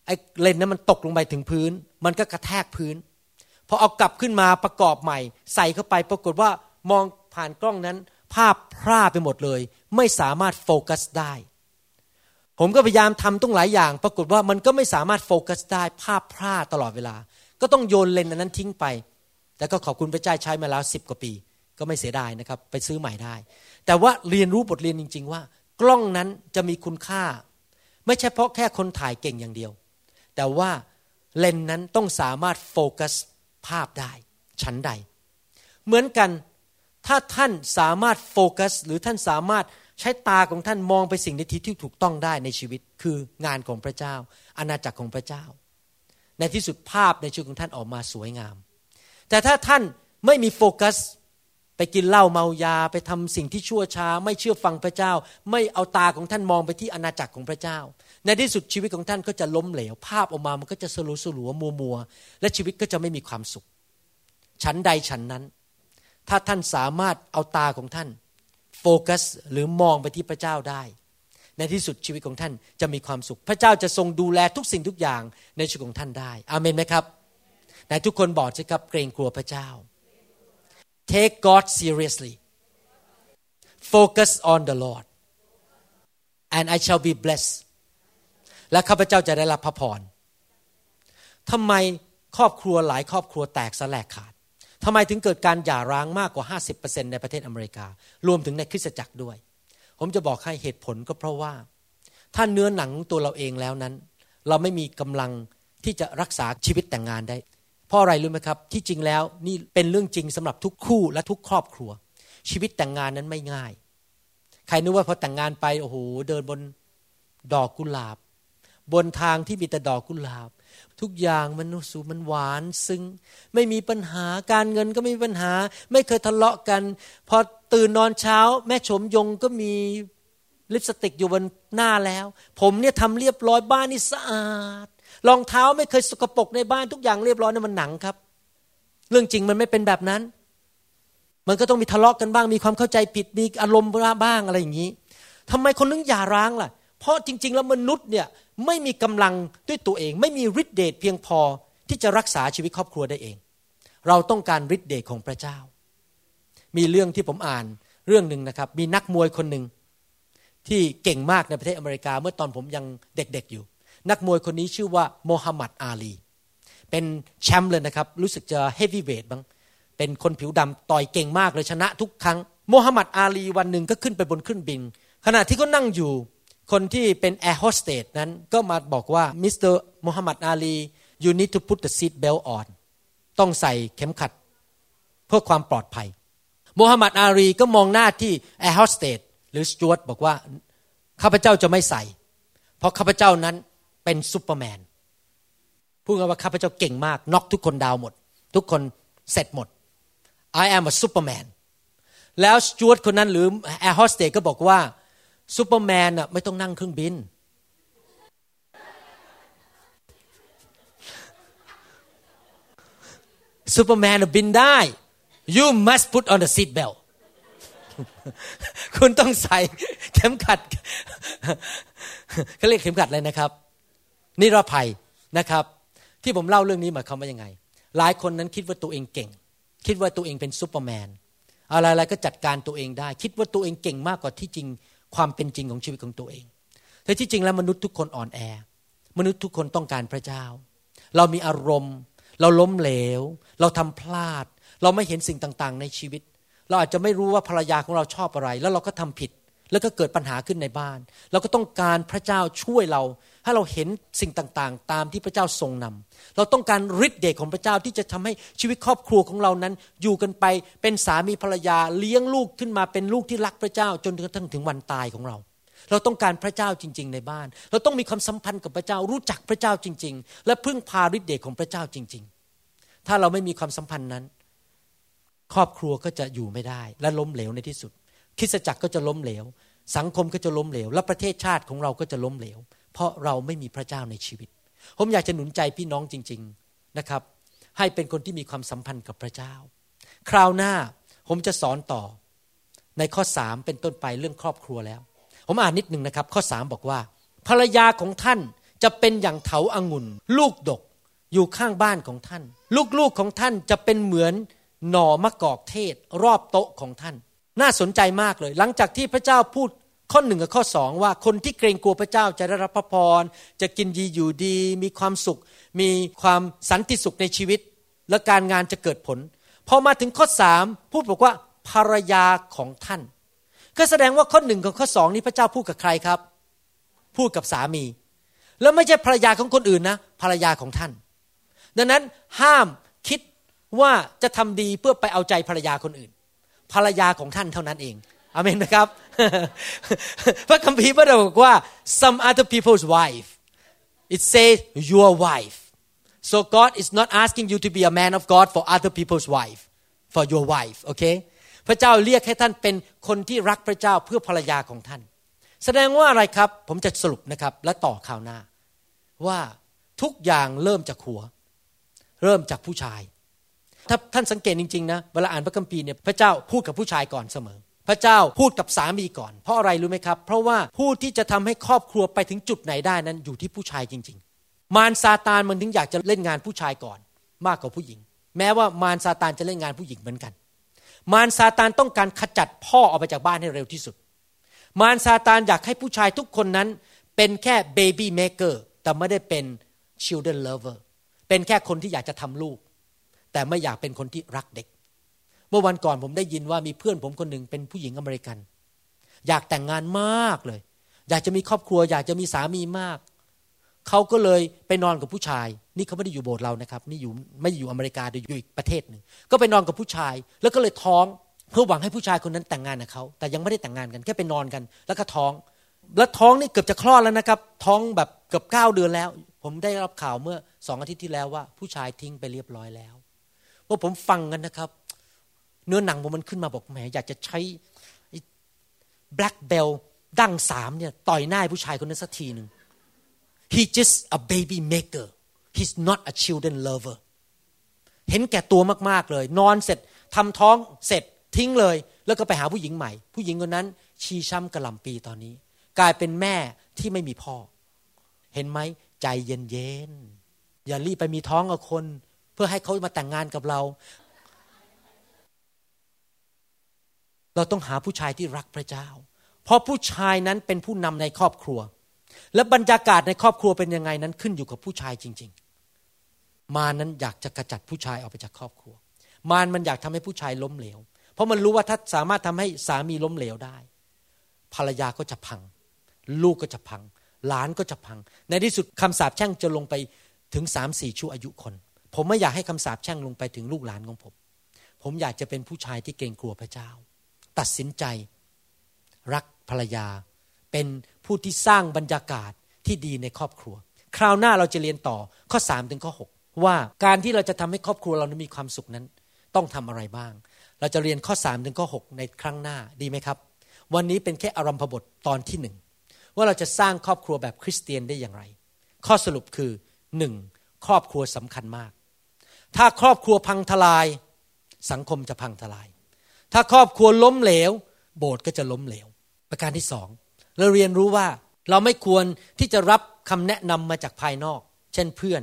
ไอ้เลนส์นั้นมันตกลงไปถึงพื้น มันก็กระแทกพื้นพอเอากลับขึ้นมาประกอบใหม่ ใส่เข้าไปปรากฏว่ามองผ่านกล้องนั้น ภาพพร่าไปหมดเลย ไม่สามารถโฟกัสได้ ผมก็พยายามทำต้องหลายอย่าง ปรากฏว่ามันก็ไม่สามารถโฟกัสได้ ภาพพร่าตลอดเวลา ก็ต้องโยนเลนส์นนั้นทิ้งไป แต่ก็ขอบคุณพระเจ้าใช้มาแล้วสิบกว่าปี ก็ไม่เสียดายนะครับ ไปซื้อใหม่ได้ แต่ว่าเรียนรู้บทเรียนจริง ๆ ว่า กล้องนั้นจะมีคุณค่า ไม่ใช่เพราะแค่คนถ่ายเก่งอย่างเดียว แต่ว่าเลนส์นั้นต้องสามารถโฟกัสภาพได้ชั้นใด เหมือนกันถ้าท่านสามารถโฟกัส หรือท่านสามารถใช้ตาของท่านมองไปสิ่งในที่ที่ถูกต้องได้ในชีวิต คืองานของพระเจ้า อาณาจักรของพระเจ้า ในที่สุดภาพในชีวิตของท่านออกมาสวยงาม แต่ถ้าท่านไม่มีโฟกัส ไปกินเหล้าเมายาไปทำสิ่งที่ชั่วช้า ไม่เชื่อฟังพระเจ้า ไม่เอาตาของท่านมองไปที่อาณาจักรของพระเจ้า ในที่สุดชีวิตของท่านก็จะล้มเหลว ภาพออกมามันก็จะสลัวสลัวมัวมัวและชีวิตก็จะไม่มีความสุข ฉันใดฉันนั้น ถ้าท่านสามารถเอาตาของท่าน โฟกัสหรือมองไปที่พระเจ้าได้ ในที่สุดชีวิตของท่านจะมีความสุข พระเจ้าจะทรงดูแลทุกสิ่งทุกอย่างในชีวิตของท่านได้ อาเมนไหมครับไหนทุกคนบอกสิครับเกรงกลัวพระเจ้า take God seriously focus on the Lord and I shall be blessed และข้าพเจ้าจะได้รับพระพรทำไมครอบครัวหลายครอบครัวแตกสลายขาดทำไมถึงเกิดการหย่าร้างมากกว่า 50%ในประเทศอเมริกา รวมถึงในคริสตจักรด้วย ผมจะบอกให้เหตุผลก็เพราะว่า ถ้าเนื้อหนังตัวเราเองแล้วนั้น เราไม่มีกำลังที่จะรักษาชีวิตแต่งงานได้ เพราะอะไรรู้ไหมครับ ที่จริงแล้วนี่เป็นเรื่องจริงสำหรับทุกคู่และทุกครอบครัว ชีวิตแต่งงานนั้นไม่ง่าย ใครนึกว่าพอแต่งงานไปโอ้โหเดินบนดอกกุหลาบ บนทางที่มีแต่ดอกกุหลาบ ทุกอย่างมันสูมันหวานซึ้งไม่มีปัญหาการเงินก็ไม่มีปัญหา ไม่เคยทะเลาะกัน พอตื่นนอนเช้า แม่ชมยงก็มีลิปสติกอยู่บนหน้าแล้ว ผมเนี่ยทำเรียบร้อยบ้านนี่สะอาด รองเท้าไม่เคยสกปรกในบ้านทุกอย่างเรียบร้อยนั่นมันหนังครับ เรื่องจริงมันไม่เป็นแบบนั้น มันก็ต้องมีทะเลาะกันบ้าง มีความเข้าใจผิดมีอารมณ์บ้างอะไรอย่างนี้ทำไมคนนึงหย่าร้างล่ะ เพราะจริง ๆ แล้วมนุษย์เนี่ยไม่มีกำลังด้วยตัวเอง ไม่มีฤทธิเดชเพียงพอที่จะรักษาชีวิตครอบครัวได้เอง เราต้องการฤทธิเดชของพระเจ้า มีเรื่องที่ผมอ่านเรื่องหนึ่งนะครับ มีนักมวยคนหนึ่งที่เก่งมากในประเทศอเมริกาเมื่อตอนผมยังเด็กๆอยู่ นักมวยคนนี้ชื่อว่าโมฮัมหมัดอาลี เป็นแชมป์เลยนะครับ รู้สึกจะเฮฟวีเวทมั้งเป็นคนผิวดำต่อยเก่งมากเลยชนะทุกครั้งโมฮัมหมัดอาลีวันหนึ่งก็ขึ้นไปบนเครื่องบิน ขณะที่เขานั่งอยู่คนที่เป็นแอร์โฮสเตสนั้นก็มาบอกว่ามิสเตอร์โมฮัมหมัดอาลี you need to put the seat belt on ต้องใส่เข็มขัด เพื่อความปลอดภัยโมฮัมหมัดอาลีก็มองหน้าที่แอร์โฮสเตสหรือสจ๊วตบอกว่า ข้าพเจ้าจะไม่ใส่ เพราะข้าพเจ้านั้น เป็นซูเปอร์แมนพูดง่ายว่าข้าพเจ้าเก่งมากน็อกทุกคน down หมด ทุกคนเสร็จหมด I am a superman แล้วสจ๊วตคนนั้นหรือแอร์โฮสเตสก็บอกว่าซูเปอร์แมนอะไม่ต้องนั่งเครื่องบิน ซูเปอร์แมนบินได้ you must put on the seat belt คุณต้องใส่เข็มขัดเขาเรียกเข็มขัดเลยนะครับ นิรภัยนะครับ ที่ผมเล่าเรื่องนี้หมายความว่ายังไง หลายคนนั้นคิดว่าตัวเองเก่ง คิดว่าตัวเองเป็นซูเปอร์แมนอะไรๆก็จัดการตัวเองได้ คิดว่าตัวเองเก่งมากกว่าที่จริงความเป็นจริงของชีวิตของตัวเองแต่ที่จริงแล้วมนุษย์ทุกคนอ่อนแอ มนุษย์ทุกคนต้องการพระเจ้า เรามีอารมณ์ เราล้มเหลว เราทำพลาด เราไม่เห็นสิ่งต่างๆ ในชีวิต เราอาจจะไม่รู้ว่าภรรยาของเราชอบอะไร แล้วเราก็ทำผิด แล้วก็เกิดปัญหาขึ้นในบ้าน เราก็ต้องการพระเจ้าช่วยเรา ให้เราเห็นสิ่งต่างๆ ตามที่พระเจ้าทรงนำเราต้องการฤทธิ์เดชของพระเจ้าที่จะทำให้ชีวิตครอบครัวของเรานั้น อยู่กันไปเป็นสามีภรรยาเลี้ยงลูกขึ้นมาเป็นลูกที่รักพระเจ้าจนกระทั่งถึงวันตายของเรา เราต้องการพระเจ้าจริง ๆ ในบ้าน เราต้องมีความสัมพันธ์กับพระเจ้ารู้จักพระเจ้าจริง ๆ และพึ่งพาฤทธิ์เดชของพระเจ้าจริง ๆ ถ้าเราไม่มีความสัมพันธ์นั้น ครอบครัวก็จะอยู่ไม่ได้ และล้มเหลวในที่สุดคริสตจักรก็จะล้มเหลว สังคมก็จะล้มเหลว และประเทศชาติของเราก็จะล้มเหลว เพราะเราไม่มีพระเจ้าในชีวิต ผมอยากจะหนุนใจพี่น้องจริง ๆนะครับ ให้เป็นคนที่มีความสัมพันธ์กับพระเจ้า คราวหน้าผมจะสอนต่อในข้อสามเป็นต้นไปเรื่องครอบครัวแล้ว ผมอ่านนิดหนึ่งนะครับ ข้อสามบอกว่า ภรรยาของท่านจะเป็นอย่างเถาอางุ่น ลูกดกอยู่ข้างบ้านของท่าน ลูกๆของท่านจะเป็นเหมือนหน่อมะกอกเทศ รอบโต๊ะของท่าน น่าสนใจมากเลย หลังจากที่พระเจ้าพูด ข้อหนึ่งกับข้อสองว่าคนที่เกรงกลัวพระเจ้าจะได้รับพระพร จะกินดีอยู่ดี มีความสุข มีความสันติสุขในชีวิต และการงานจะเกิดผล พอมาถึงข้อสามพูดบอกว่าภรรยาของท่าน ก็แสดงว่าข้อหนึ่งกับข้อสองนี้พระเจ้าพูดกับใครครับ พูดกับสามี แล้วไม่ใช่ภรรยาของคนอื่นนะ ภรรยาของท่าน ดังนั้นห้ามคิดว่าจะทำดีเพื่อไปเอาใจภรรยาคนอื่น ภรรยาของท่านเท่านั้นเอง อเมนนะครับ พระคัมภีร์พระบอกว่า some other people's wife it says your wife so God is not asking you to be a man of God for other people's wife for your wife โอเคพระเจ้าเรียกให้ท่านเป็นคนที่รักพระเจ้าเพื่อภรรยาของท่าน แสดงว่าอะไรครับ ผมจะสรุปนะครับ และต่อข่าวหน้า ว่าทุกอย่างเริ่มจากหัว เริ่มจากผู้ชาย ถ้าท่านสังเกตจริงๆนะเวลาอ่านพระคัมภีร์เนี่ยพระเจ้าพูดกับผู้ชายก่อนเสมอ พระเจ้าพูดกับสามีก่อน เพราะอะไรรู้ไหมครับ เพราะว่าผู้ที่จะทำให้ครอบครัวไปถึงจุดไหนได้นั้นอยู่ที่ผู้ชายจริง ๆ มารซาตานมันถึงอยากจะเล่นงานผู้ชายก่อน มากกว่าผู้หญิง แม้ว่ามารซาตานจะเล่นงานผู้หญิงเหมือนกัน มารซาตานต้องการขจัดพ่อออกไปจากบ้านให้เร็วที่สุด มารซาตานอยากให้ผู้ชายทุกคนนั้น เป็นแค่เบบี้เมเกอร์แต่ไม่ได้เป็น children lover เป็นแค่คนที่อยากจะทำลูก แต่ไม่อยากเป็นคนที่รักเด็ก เมื่อวันก่อนผมได้ยินว่ามีเพื่อนผมคนหนึ่งเป็นผู้หญิงอเมริกัน อยากแต่งงานมากเลย อยากจะมีครอบครัว อยากจะมีสามีมาก เขาก็เลยไปนอนกับผู้ชาย นี่เขาไม่ได้อยู่โบสถ์เรานะครับ นี่อยู่ไม่อยู่อเมริกาแต่อยู่อีกประเทศหนึ่งก็ไปนอนกับผู้ชาย แล้วก็เลยท้องเพื่อหวังให้ผู้ชายคนนั้นแต่งงานกับเขาแต่ยังไม่ได้แต่งงานกันแค่ไปนอนกัน แล้วก็ท้อง แล้วท้องนี่เกือบจะคลอดแล้วนะครับ ท้องแบบเกือบเก้าเดือนแล้ว ผมได้รับข่าวเมื่อสองอาทิตย์ที่แล้วว่า ผู้ชายทิ้งไปเรียบร้อยแล้วเมื่อผมฟังกันนะครับ เนื้อหนังผมมันขึ้นมาบอกแหมอยากจะใช้ black belt ดั้งสามเนี่ยต่อยหน้าผู้ชายคนนั้นสักทีหนึ่ง he just a baby maker he's not a children lover เห็นแก่ตัวมากๆเลย นอนเสร็จทำท้องเสร็จทิ้งเลย แล้วก็ไปหาผู้หญิงใหม่ ผู้หญิงคนนั้น ชีช้ำกระหล่ำปีตอนนี้ กลายเป็นแม่ที่ไม่มีพ่อ เห็นไหมใจเย็นๆอย่ารีบไปมีท้องกับคน เพื่อให้เขามาแต่งงานกับเรา เราต้องหาผู้ชายที่รักพระเจ้า เพราะผู้ชายนั้นเป็นผู้นำในครอบครัว และบรรยากาศในครอบครัวเป็นยังไงนั้นขึ้นอยู่กับผู้ชายจริง ๆ มานั้นอยากจะกระจัดผู้ชายออกไปจากครอบครัว มารมันอยากทำให้ผู้ชายล้มเหลว เพราะมันรู้ว่าถ้าสามารถทำให้สามีล้มเหลวได้ ภรรยาก็จะพัง ลูกก็จะพัง หลานก็จะพัง ในที่สุดคำสาปแช่งจะลงไปถึงสามสี่ชั่วอายุคน ผมไม่อยากให้คำสาปแช่งลงไปถึงลูกหลานของผม ผมอยากจะเป็นผู้ชายที่เกรงกลัวพระเจ้า ตัดสินใจ รักภรรยา เป็นผู้ที่สร้างบรรยากาศที่ดีในครอบครัว คราวหน้าเราจะเรียนต่อข้อ3ถึงข้อ6ว่าการที่เราจะทำให้ครอบครัวเรานั้นมีความสุขนั้น ต้องทำอะไรบ้าง เราจะเรียนข้อ3ถึงข้อ6ในครั้งหน้าดีไหมครับ วันนี้เป็นแค่อารัมพบทตอนที่หนึ่งว่าเราจะสร้างครอบครัวแบบคริสเตียนได้อย่างไร ข้อสรุปคือหนึ่งครอบครัวสำคัญมาก ถ้าครอบครัวพังทลาย สังคมจะพังทลาย ถ้าครอบครัวล้มเหลว โบสถ์ก็จะล้มเหลว ประการที่สองเราเรียนรู้ว่าเราไม่ควรที่จะรับคำแนะนำมาจากภายนอก เช่นเพื่อน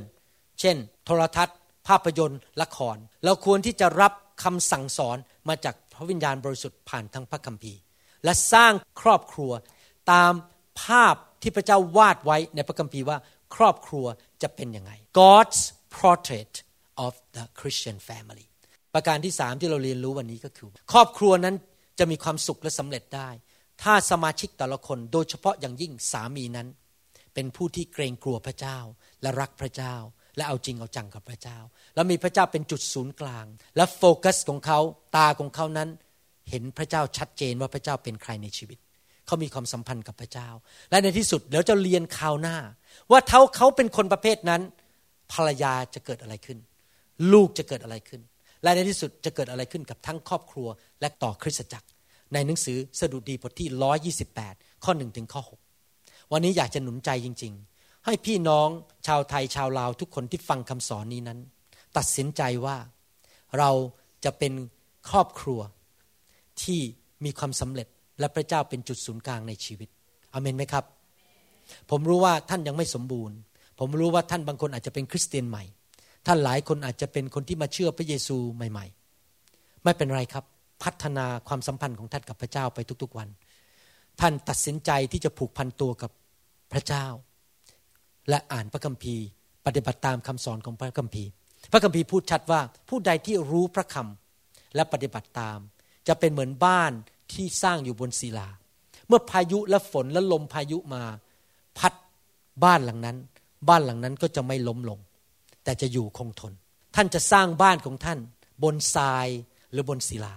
เช่น โทรทัศน์ ภาพยนตร์ละคร เราควรที่จะรับคำสั่งสอนมาจากพระวิญญาณบริสุทธิ์ผ่านทางพระคัมภีร์ และสร้างครอบครัวตามภาพที่พระเจ้าวาดไว้ในพระคัมภีร์ว่าครอบครัวจะเป็นยังไง God's portrait of the Christian family ประการที่สามที่เราเรียนรู้วันนี้ก็คือ ครอบครัวนั้นจะมีความสุขและสำเร็จได้ ถ้าสมาชิกแต่ละคนโดยเฉพาะอย่างยิ่งสามีนั้น เป็นผู้ที่เกรงกลัวพระเจ้า และรักพระเจ้า และเอาจริงเอาจังกับพระเจ้า แล้วมีพระเจ้าเป็นจุดศูนย์กลาง และโฟกัสของเขาตาของเขานั้น เห็นพระเจ้าชัดเจนว่าพระเจ้าเป็นใครในชีวิตเขามีความสัมพันธ์กับพระเจ้า และในที่สุดเดี๋ยวจะเรียนข่าวหน้า ว่าเท่าเขาเป็นคนประเภทนั้น ภรรยาจะเกิดอะไรขึ้น ลูกจะเกิดอะไรขึ้น และในที่สุดจะเกิดอะไรขึ้นกับทั้งครอบครัวและต่อคริสตจักร ในหนังสือสดุดีบทที่ 128 ข้อ1ถึงข้อ 6 วันนี้อยากจะหนุนใจจริง ๆ ให้พี่น้องชาวไทยชาวลาวทุกคนที่ฟังคำสอนนี้นั้น ตัดสินใจว่าเราจะเป็นครอบครัวที่มีความสำเร็จและพระเจ้าเป็นจุดศูนย์กลางในชีวิตอเมนไหมครับ ผมรู้ว่าท่านยังไม่สมบูรณ์ ผมรู้ว่าท่านบางคนอาจจะเป็นคริสเตียนใหม่ ท่านหลายคนอาจจะเป็นคนที่มาเชื่อพระเยซูใหม่ ๆ ไม่เป็นไรครับ พัฒนาความสัมพันธ์ของท่านกับพระเจ้าไปทุกๆวัน ท่านตัดสินใจที่จะผูกพันตัวกับพระเจ้า และอ่านพระคัมภีร์ ปฏิบัติตามคำสอนของพระคัมภีร์ พระคัมภีร์พูดชัดว่าผู้ใดที่รู้พระคำและปฏิบัติตาม จะเป็นเหมือนบ้านที่สร้างอยู่บนศิลา เมื่อพายุและฝนและลมพายุมา พัดบ้านหลังนั้น บ้านหลังนั้นก็จะไม่ล้มลง แต่จะอยู่คงทน ท่านจะสร้างบ้านของท่าน บนทรายหรือบนศิลา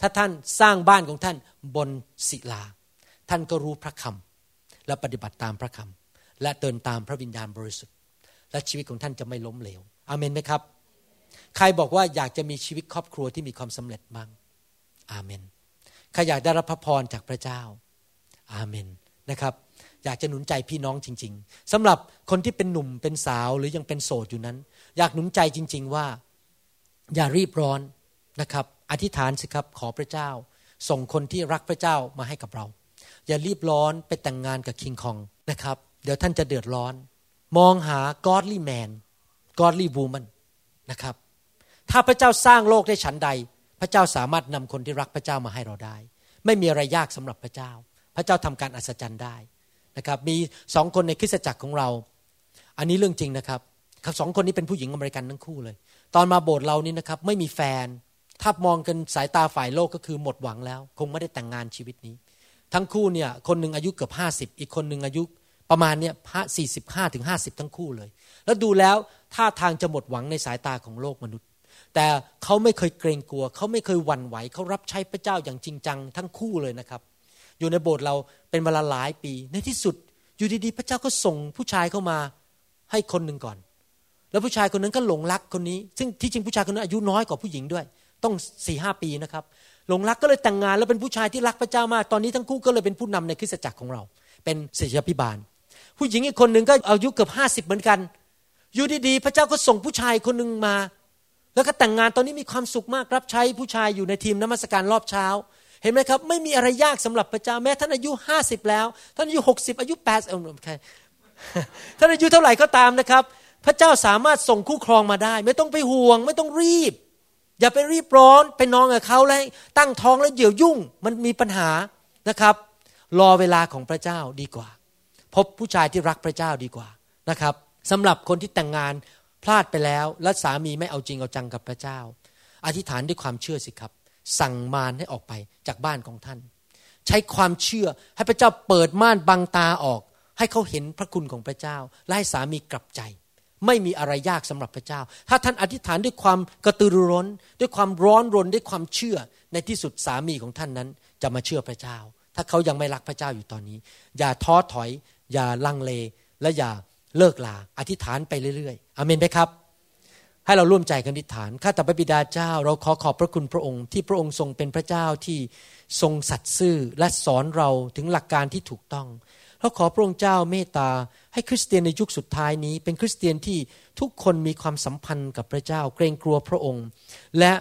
ถ้าท่านสร้างบ้านของท่านบนศิลา ท่านก็รู้พระคำและปฏิบัติตามพระคำและเดินตามพระวิญญาณบริสุทธิ์ และชีวิตของท่านจะไม่ล้มเหลวอาเมนไหมครับ ใครบอกว่าอยากจะมีชีวิตครอบครัวที่มีความสำเร็จบ้างอาเมนใครอยากได้รับพระพรจากพระเจ้า อาเมนนะครับ อยากจะหนุนใจพี่น้องจริง ๆสำหรับคนที่เป็นหนุ่มเป็นสาวหรือยังเป็นโสดอยู่นั้น อยากหนุนใจจริง ๆว่า อย่ารีบร้อนนะครับ อธิษฐานสิครับขอพระเจ้า ส่งคนที่รักพระเจ้ามาให้กับเรา อย่ารีบร้อนไปแต่งงานกับคิงคองนะครับ เดี๋ยวท่านจะเดือดร้อน มองหา godly man godly woman นะครับ ถ้าพระเจ้าสร้างโลกได้ฉันใด พระเจ้าสามารถนำคนที่รักพระเจ้ามาให้เราได้ ไม่มีอะไรยากสำหรับพระเจ้า พระเจ้าทำการอัศจรรย์ได้ นะครับมีสองคนในคริสตจักรของเรา อันนี้เรื่องจริงนะครับสองคนนี้เป็นผู้หญิงอเมริกันทั้งคู่เลย ตอนมาโบสถ์เรานี่นะครับไม่มีแฟน ถ้ามองกันสายตาฝ่ายโลกก็คือหมดหวังแล้ว คงไม่ได้แต่งงานชีวิตนี้ ทั้งคู่เนี่ยคนหนึ่งอายุเกือบห้าสิบอีกคนหนึ่งอายุประมาณเนี่ยสี่สิบห้าถึงห้าสิบทั้งคู่เลย แล้วดูแล้วท่าทางจะหมดหวังในสายตาของโลกมนุษย์ แต่เขาไม่เคยเกรงกลัว เขาไม่เคยหวั่นไหวเขารับใช้พระเจ้าอย่างจริงจังทั้งคู่เลยนะครับ อยู่ในโบสถ์เราเป็นเวลาหลายปี ในที่สุดอยู่ดีๆ พระเจ้าก็ส่งผู้ชายเข้ามาให้คนหนึ่งก่อน แล้วผู้ชายคนนั้นก็หลงรักคนนี้ ซึ่งที่จริงผู้ชายคนนั้นอายุน้อยกว่าผู้หญิงด้วย ต้องสี่ห้าปีนะครับหลงรักก็เลยแต่งงานแล้วเป็นผู้ชายที่รักพระเจ้ามาก ตอนนี้ทั้งคู่ก็เลยเป็นผู้นำในคริสตจักรของเรา เป็นศิษยาพิบาล ผู้หญิงอีกคนหนึ่งก็อายุเกือบห้าสิบเหมือนกัน อยู่ดีๆ พระเจ้าก็ส่งผู้ชายคนหนึ่งมา แล้วก็แต่งงานตอนนี้มีความสุขมากรับใช้ผู้ชายอยู่ในทีมนมัสการรอบเช้า เห็นไหมครับ ไม่มีอะไรยากสำหรับพระเจ้าแม้ท่านอายุห้าสิบแล้ว ท่านอายุหกสิบอายุแปดเออใครท่านอายุเท่าไหร่ก็ตามนะครับ พระเจ้าสามารถส่งคู่ครองมาได้ ไม่ต้องไปห่วง ไม่ต้องรีบ อย่าไปรีบร้อนไปนอนกับเขาแล้วตั้งท้องแล้วเดี่ยวยุ่งมันมีปัญหานะครับ รอเวลาของพระเจ้าดีกว่า พบผู้ชายที่รักพระเจ้าดีกว่านะครับสำหรับคนที่แต่งงานพลาดไปแล้ว และสามีไม่เอาจริงเอาจังกับพระเจ้า อธิษฐานด้วยความเชื่อสิครับ สั่งมารให้ออกไปจากบ้านของท่าน ใช้ความเชื่อให้พระเจ้าเปิดม่านบังตาออก ให้เขาเห็นพระคุณของพระเจ้าและให้สามีกลับใจ ไม่มีอะไรยากสำหรับพระเจ้า ถ้าท่านอธิษฐานด้วยความกระตือรือร้น ด้วยความร้อนรนด้วยความเชื่อในที่สุดสามีของท่านนั้น จะมาเชื่อพระเจ้า ถ้าเขายังไม่รักพระเจ้าอยู่ตอนนี้ อย่าท้อถอย อย่าลังเลและอย่าเลิกลาอธิษฐานไปเรื่อยๆอเมนไหมครับ ให้เราร่วมใจกันอธิษฐาน ข้าแต่พระบิดาเจ้า เราขอขอบพระคุณพระองค์ ที่พระองค์ทรงเป็นพระเจ้าที่ทรงสัตย์ซื่อและสอนเราถึงหลักการที่ถูกต้องเราขอพระองค์เจ้าเมตตา ให้คริสเตียนในยุคสุดท้ายนี้ เป็นคริสเตียนที่ทุกคนมีความสัมพันธ์กับพระเจ้า เกรงกลัวพระองค์ และ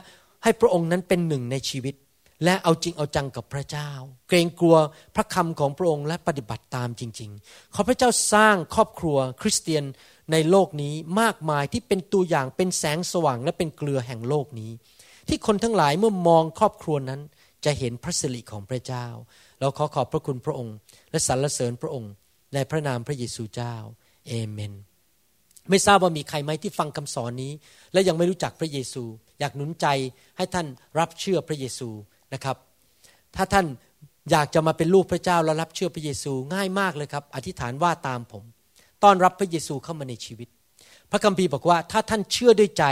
ให้พระองค์นั้นเป็นหนึ่งในชีวิต และเอาจริงเอาจังกับพระเจ้า เกรงกลัวพระคำของพระองค์และปฏิบัติตามจริง ๆ ขอพระเจ้าสร้างครอบครัวคริสเตียน ในโลกนี้มากมายที่เป็นตัวอย่างเป็นแสงสว่างและเป็นเกลือแห่งโลกนี้ ที่คนทั้งหลายเมื่อมองครอบครัวนั้น จะเห็นพระสิริของพระเจ้า เราขอขอบพระคุณพระองค์ และสรรเสริญพระองค์ในพระนามพระเยซูเจ้าเอเมน ไม่ทราบว่ามีใครไหมที่ฟังคำสอนนี้ และยังไม่รู้จักพระเยซู อยากหนุนใจให้ท่านรับเชื่อพระเยซูนะครับ ถ้าท่านอยากจะมาเป็นลูกพระเจ้าและรับเชื่อพระเยซูง่ายมากเลยครับ อธิษฐานว่าตามผม ต้อนรับพระเยซูเข้ามาในชีวิต พระคัมภีร์บอกว่าถ้าท่านเชื่อด้วยใจ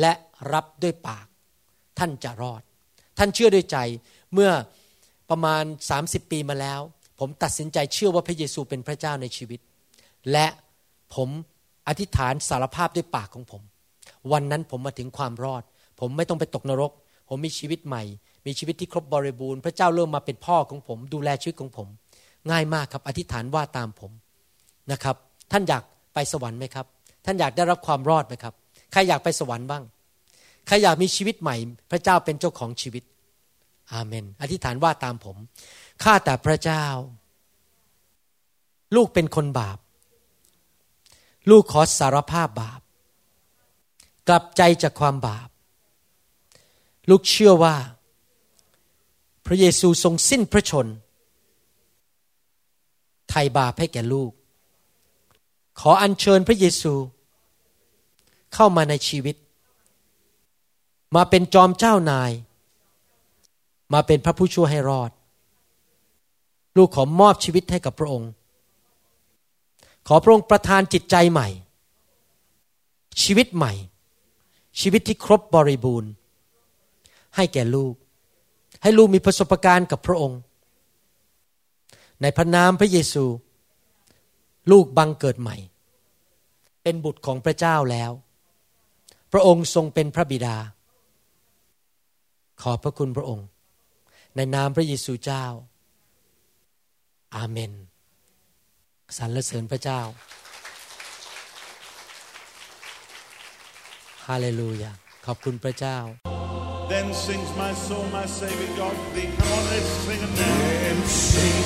และรับด้วยปาก ท่านจะรอด ท่านเชื่อด้วยใจเมื่อประมาณ 30 ปีมาแล้ว ผมตัดสินใจเชื่อว่าพระเยซูเป็นพระเจ้าในชีวิต และผมอธิษฐานสารภาพด้วยปากของผม วันนั้นผมมาถึงความรอด ผมไม่ต้องไปตกนรก ผมมีชีวิตใหม่ มีชีวิตที่ครบบริบูรณ์ พระเจ้าเริ่มมาเป็นพ่อของผม ดูแลชีวิตของผม ง่ายมากครับอธิษฐานว่าตามผม นะครับ ท่านอยากไปสวรรค์ไหมครับ ท่านอยากได้รับความรอดไหมครับ ใครอยากไปสวรรค์บ้าง ใครอยากมีชีวิตใหม่ พระเจ้าเป็นเจ้าของชีวิต อาเมน อธิษฐานว่าตามผม ข้าแต่พระเจ้า ลูกเป็นคนบาป ลูกขอสารภาพบาป กลับใจจากความบาป ลูกเชื่อว่า พระเยซูทรงสิ้นพระชนไถ่บาปให้แก่ลูก ขออัญเชิญพระเยซู เข้ามาในชีวิต มาเป็นจอมเจ้านาย มาเป็นพระผู้ช่วยให้รอด ลูกขอมอบชีวิตให้กับพระองค์ ขอพระองค์ประทานจิตใจใหม่ ชีวิตใหม่ ชีวิตที่ครบบริบูรณ์ ให้แก่ลูก ให้ลูกมีประสบการณ์กับพระองค์ ในพระนามพระเยซู ลูกบังเกิดใหม่ เป็นบุตรของพระเจ้าแล้ว พระองค์ทรงเป็นพระบิดา ขอบพระคุณพระองค์ ในนามพระเยซูเจ้า อาเมนสรรเสริญพระเจ้าฮาเลลูยาขอบคุณพระเจ้า Then sings my soul, my Savior God thee. Come on, let's sing it now.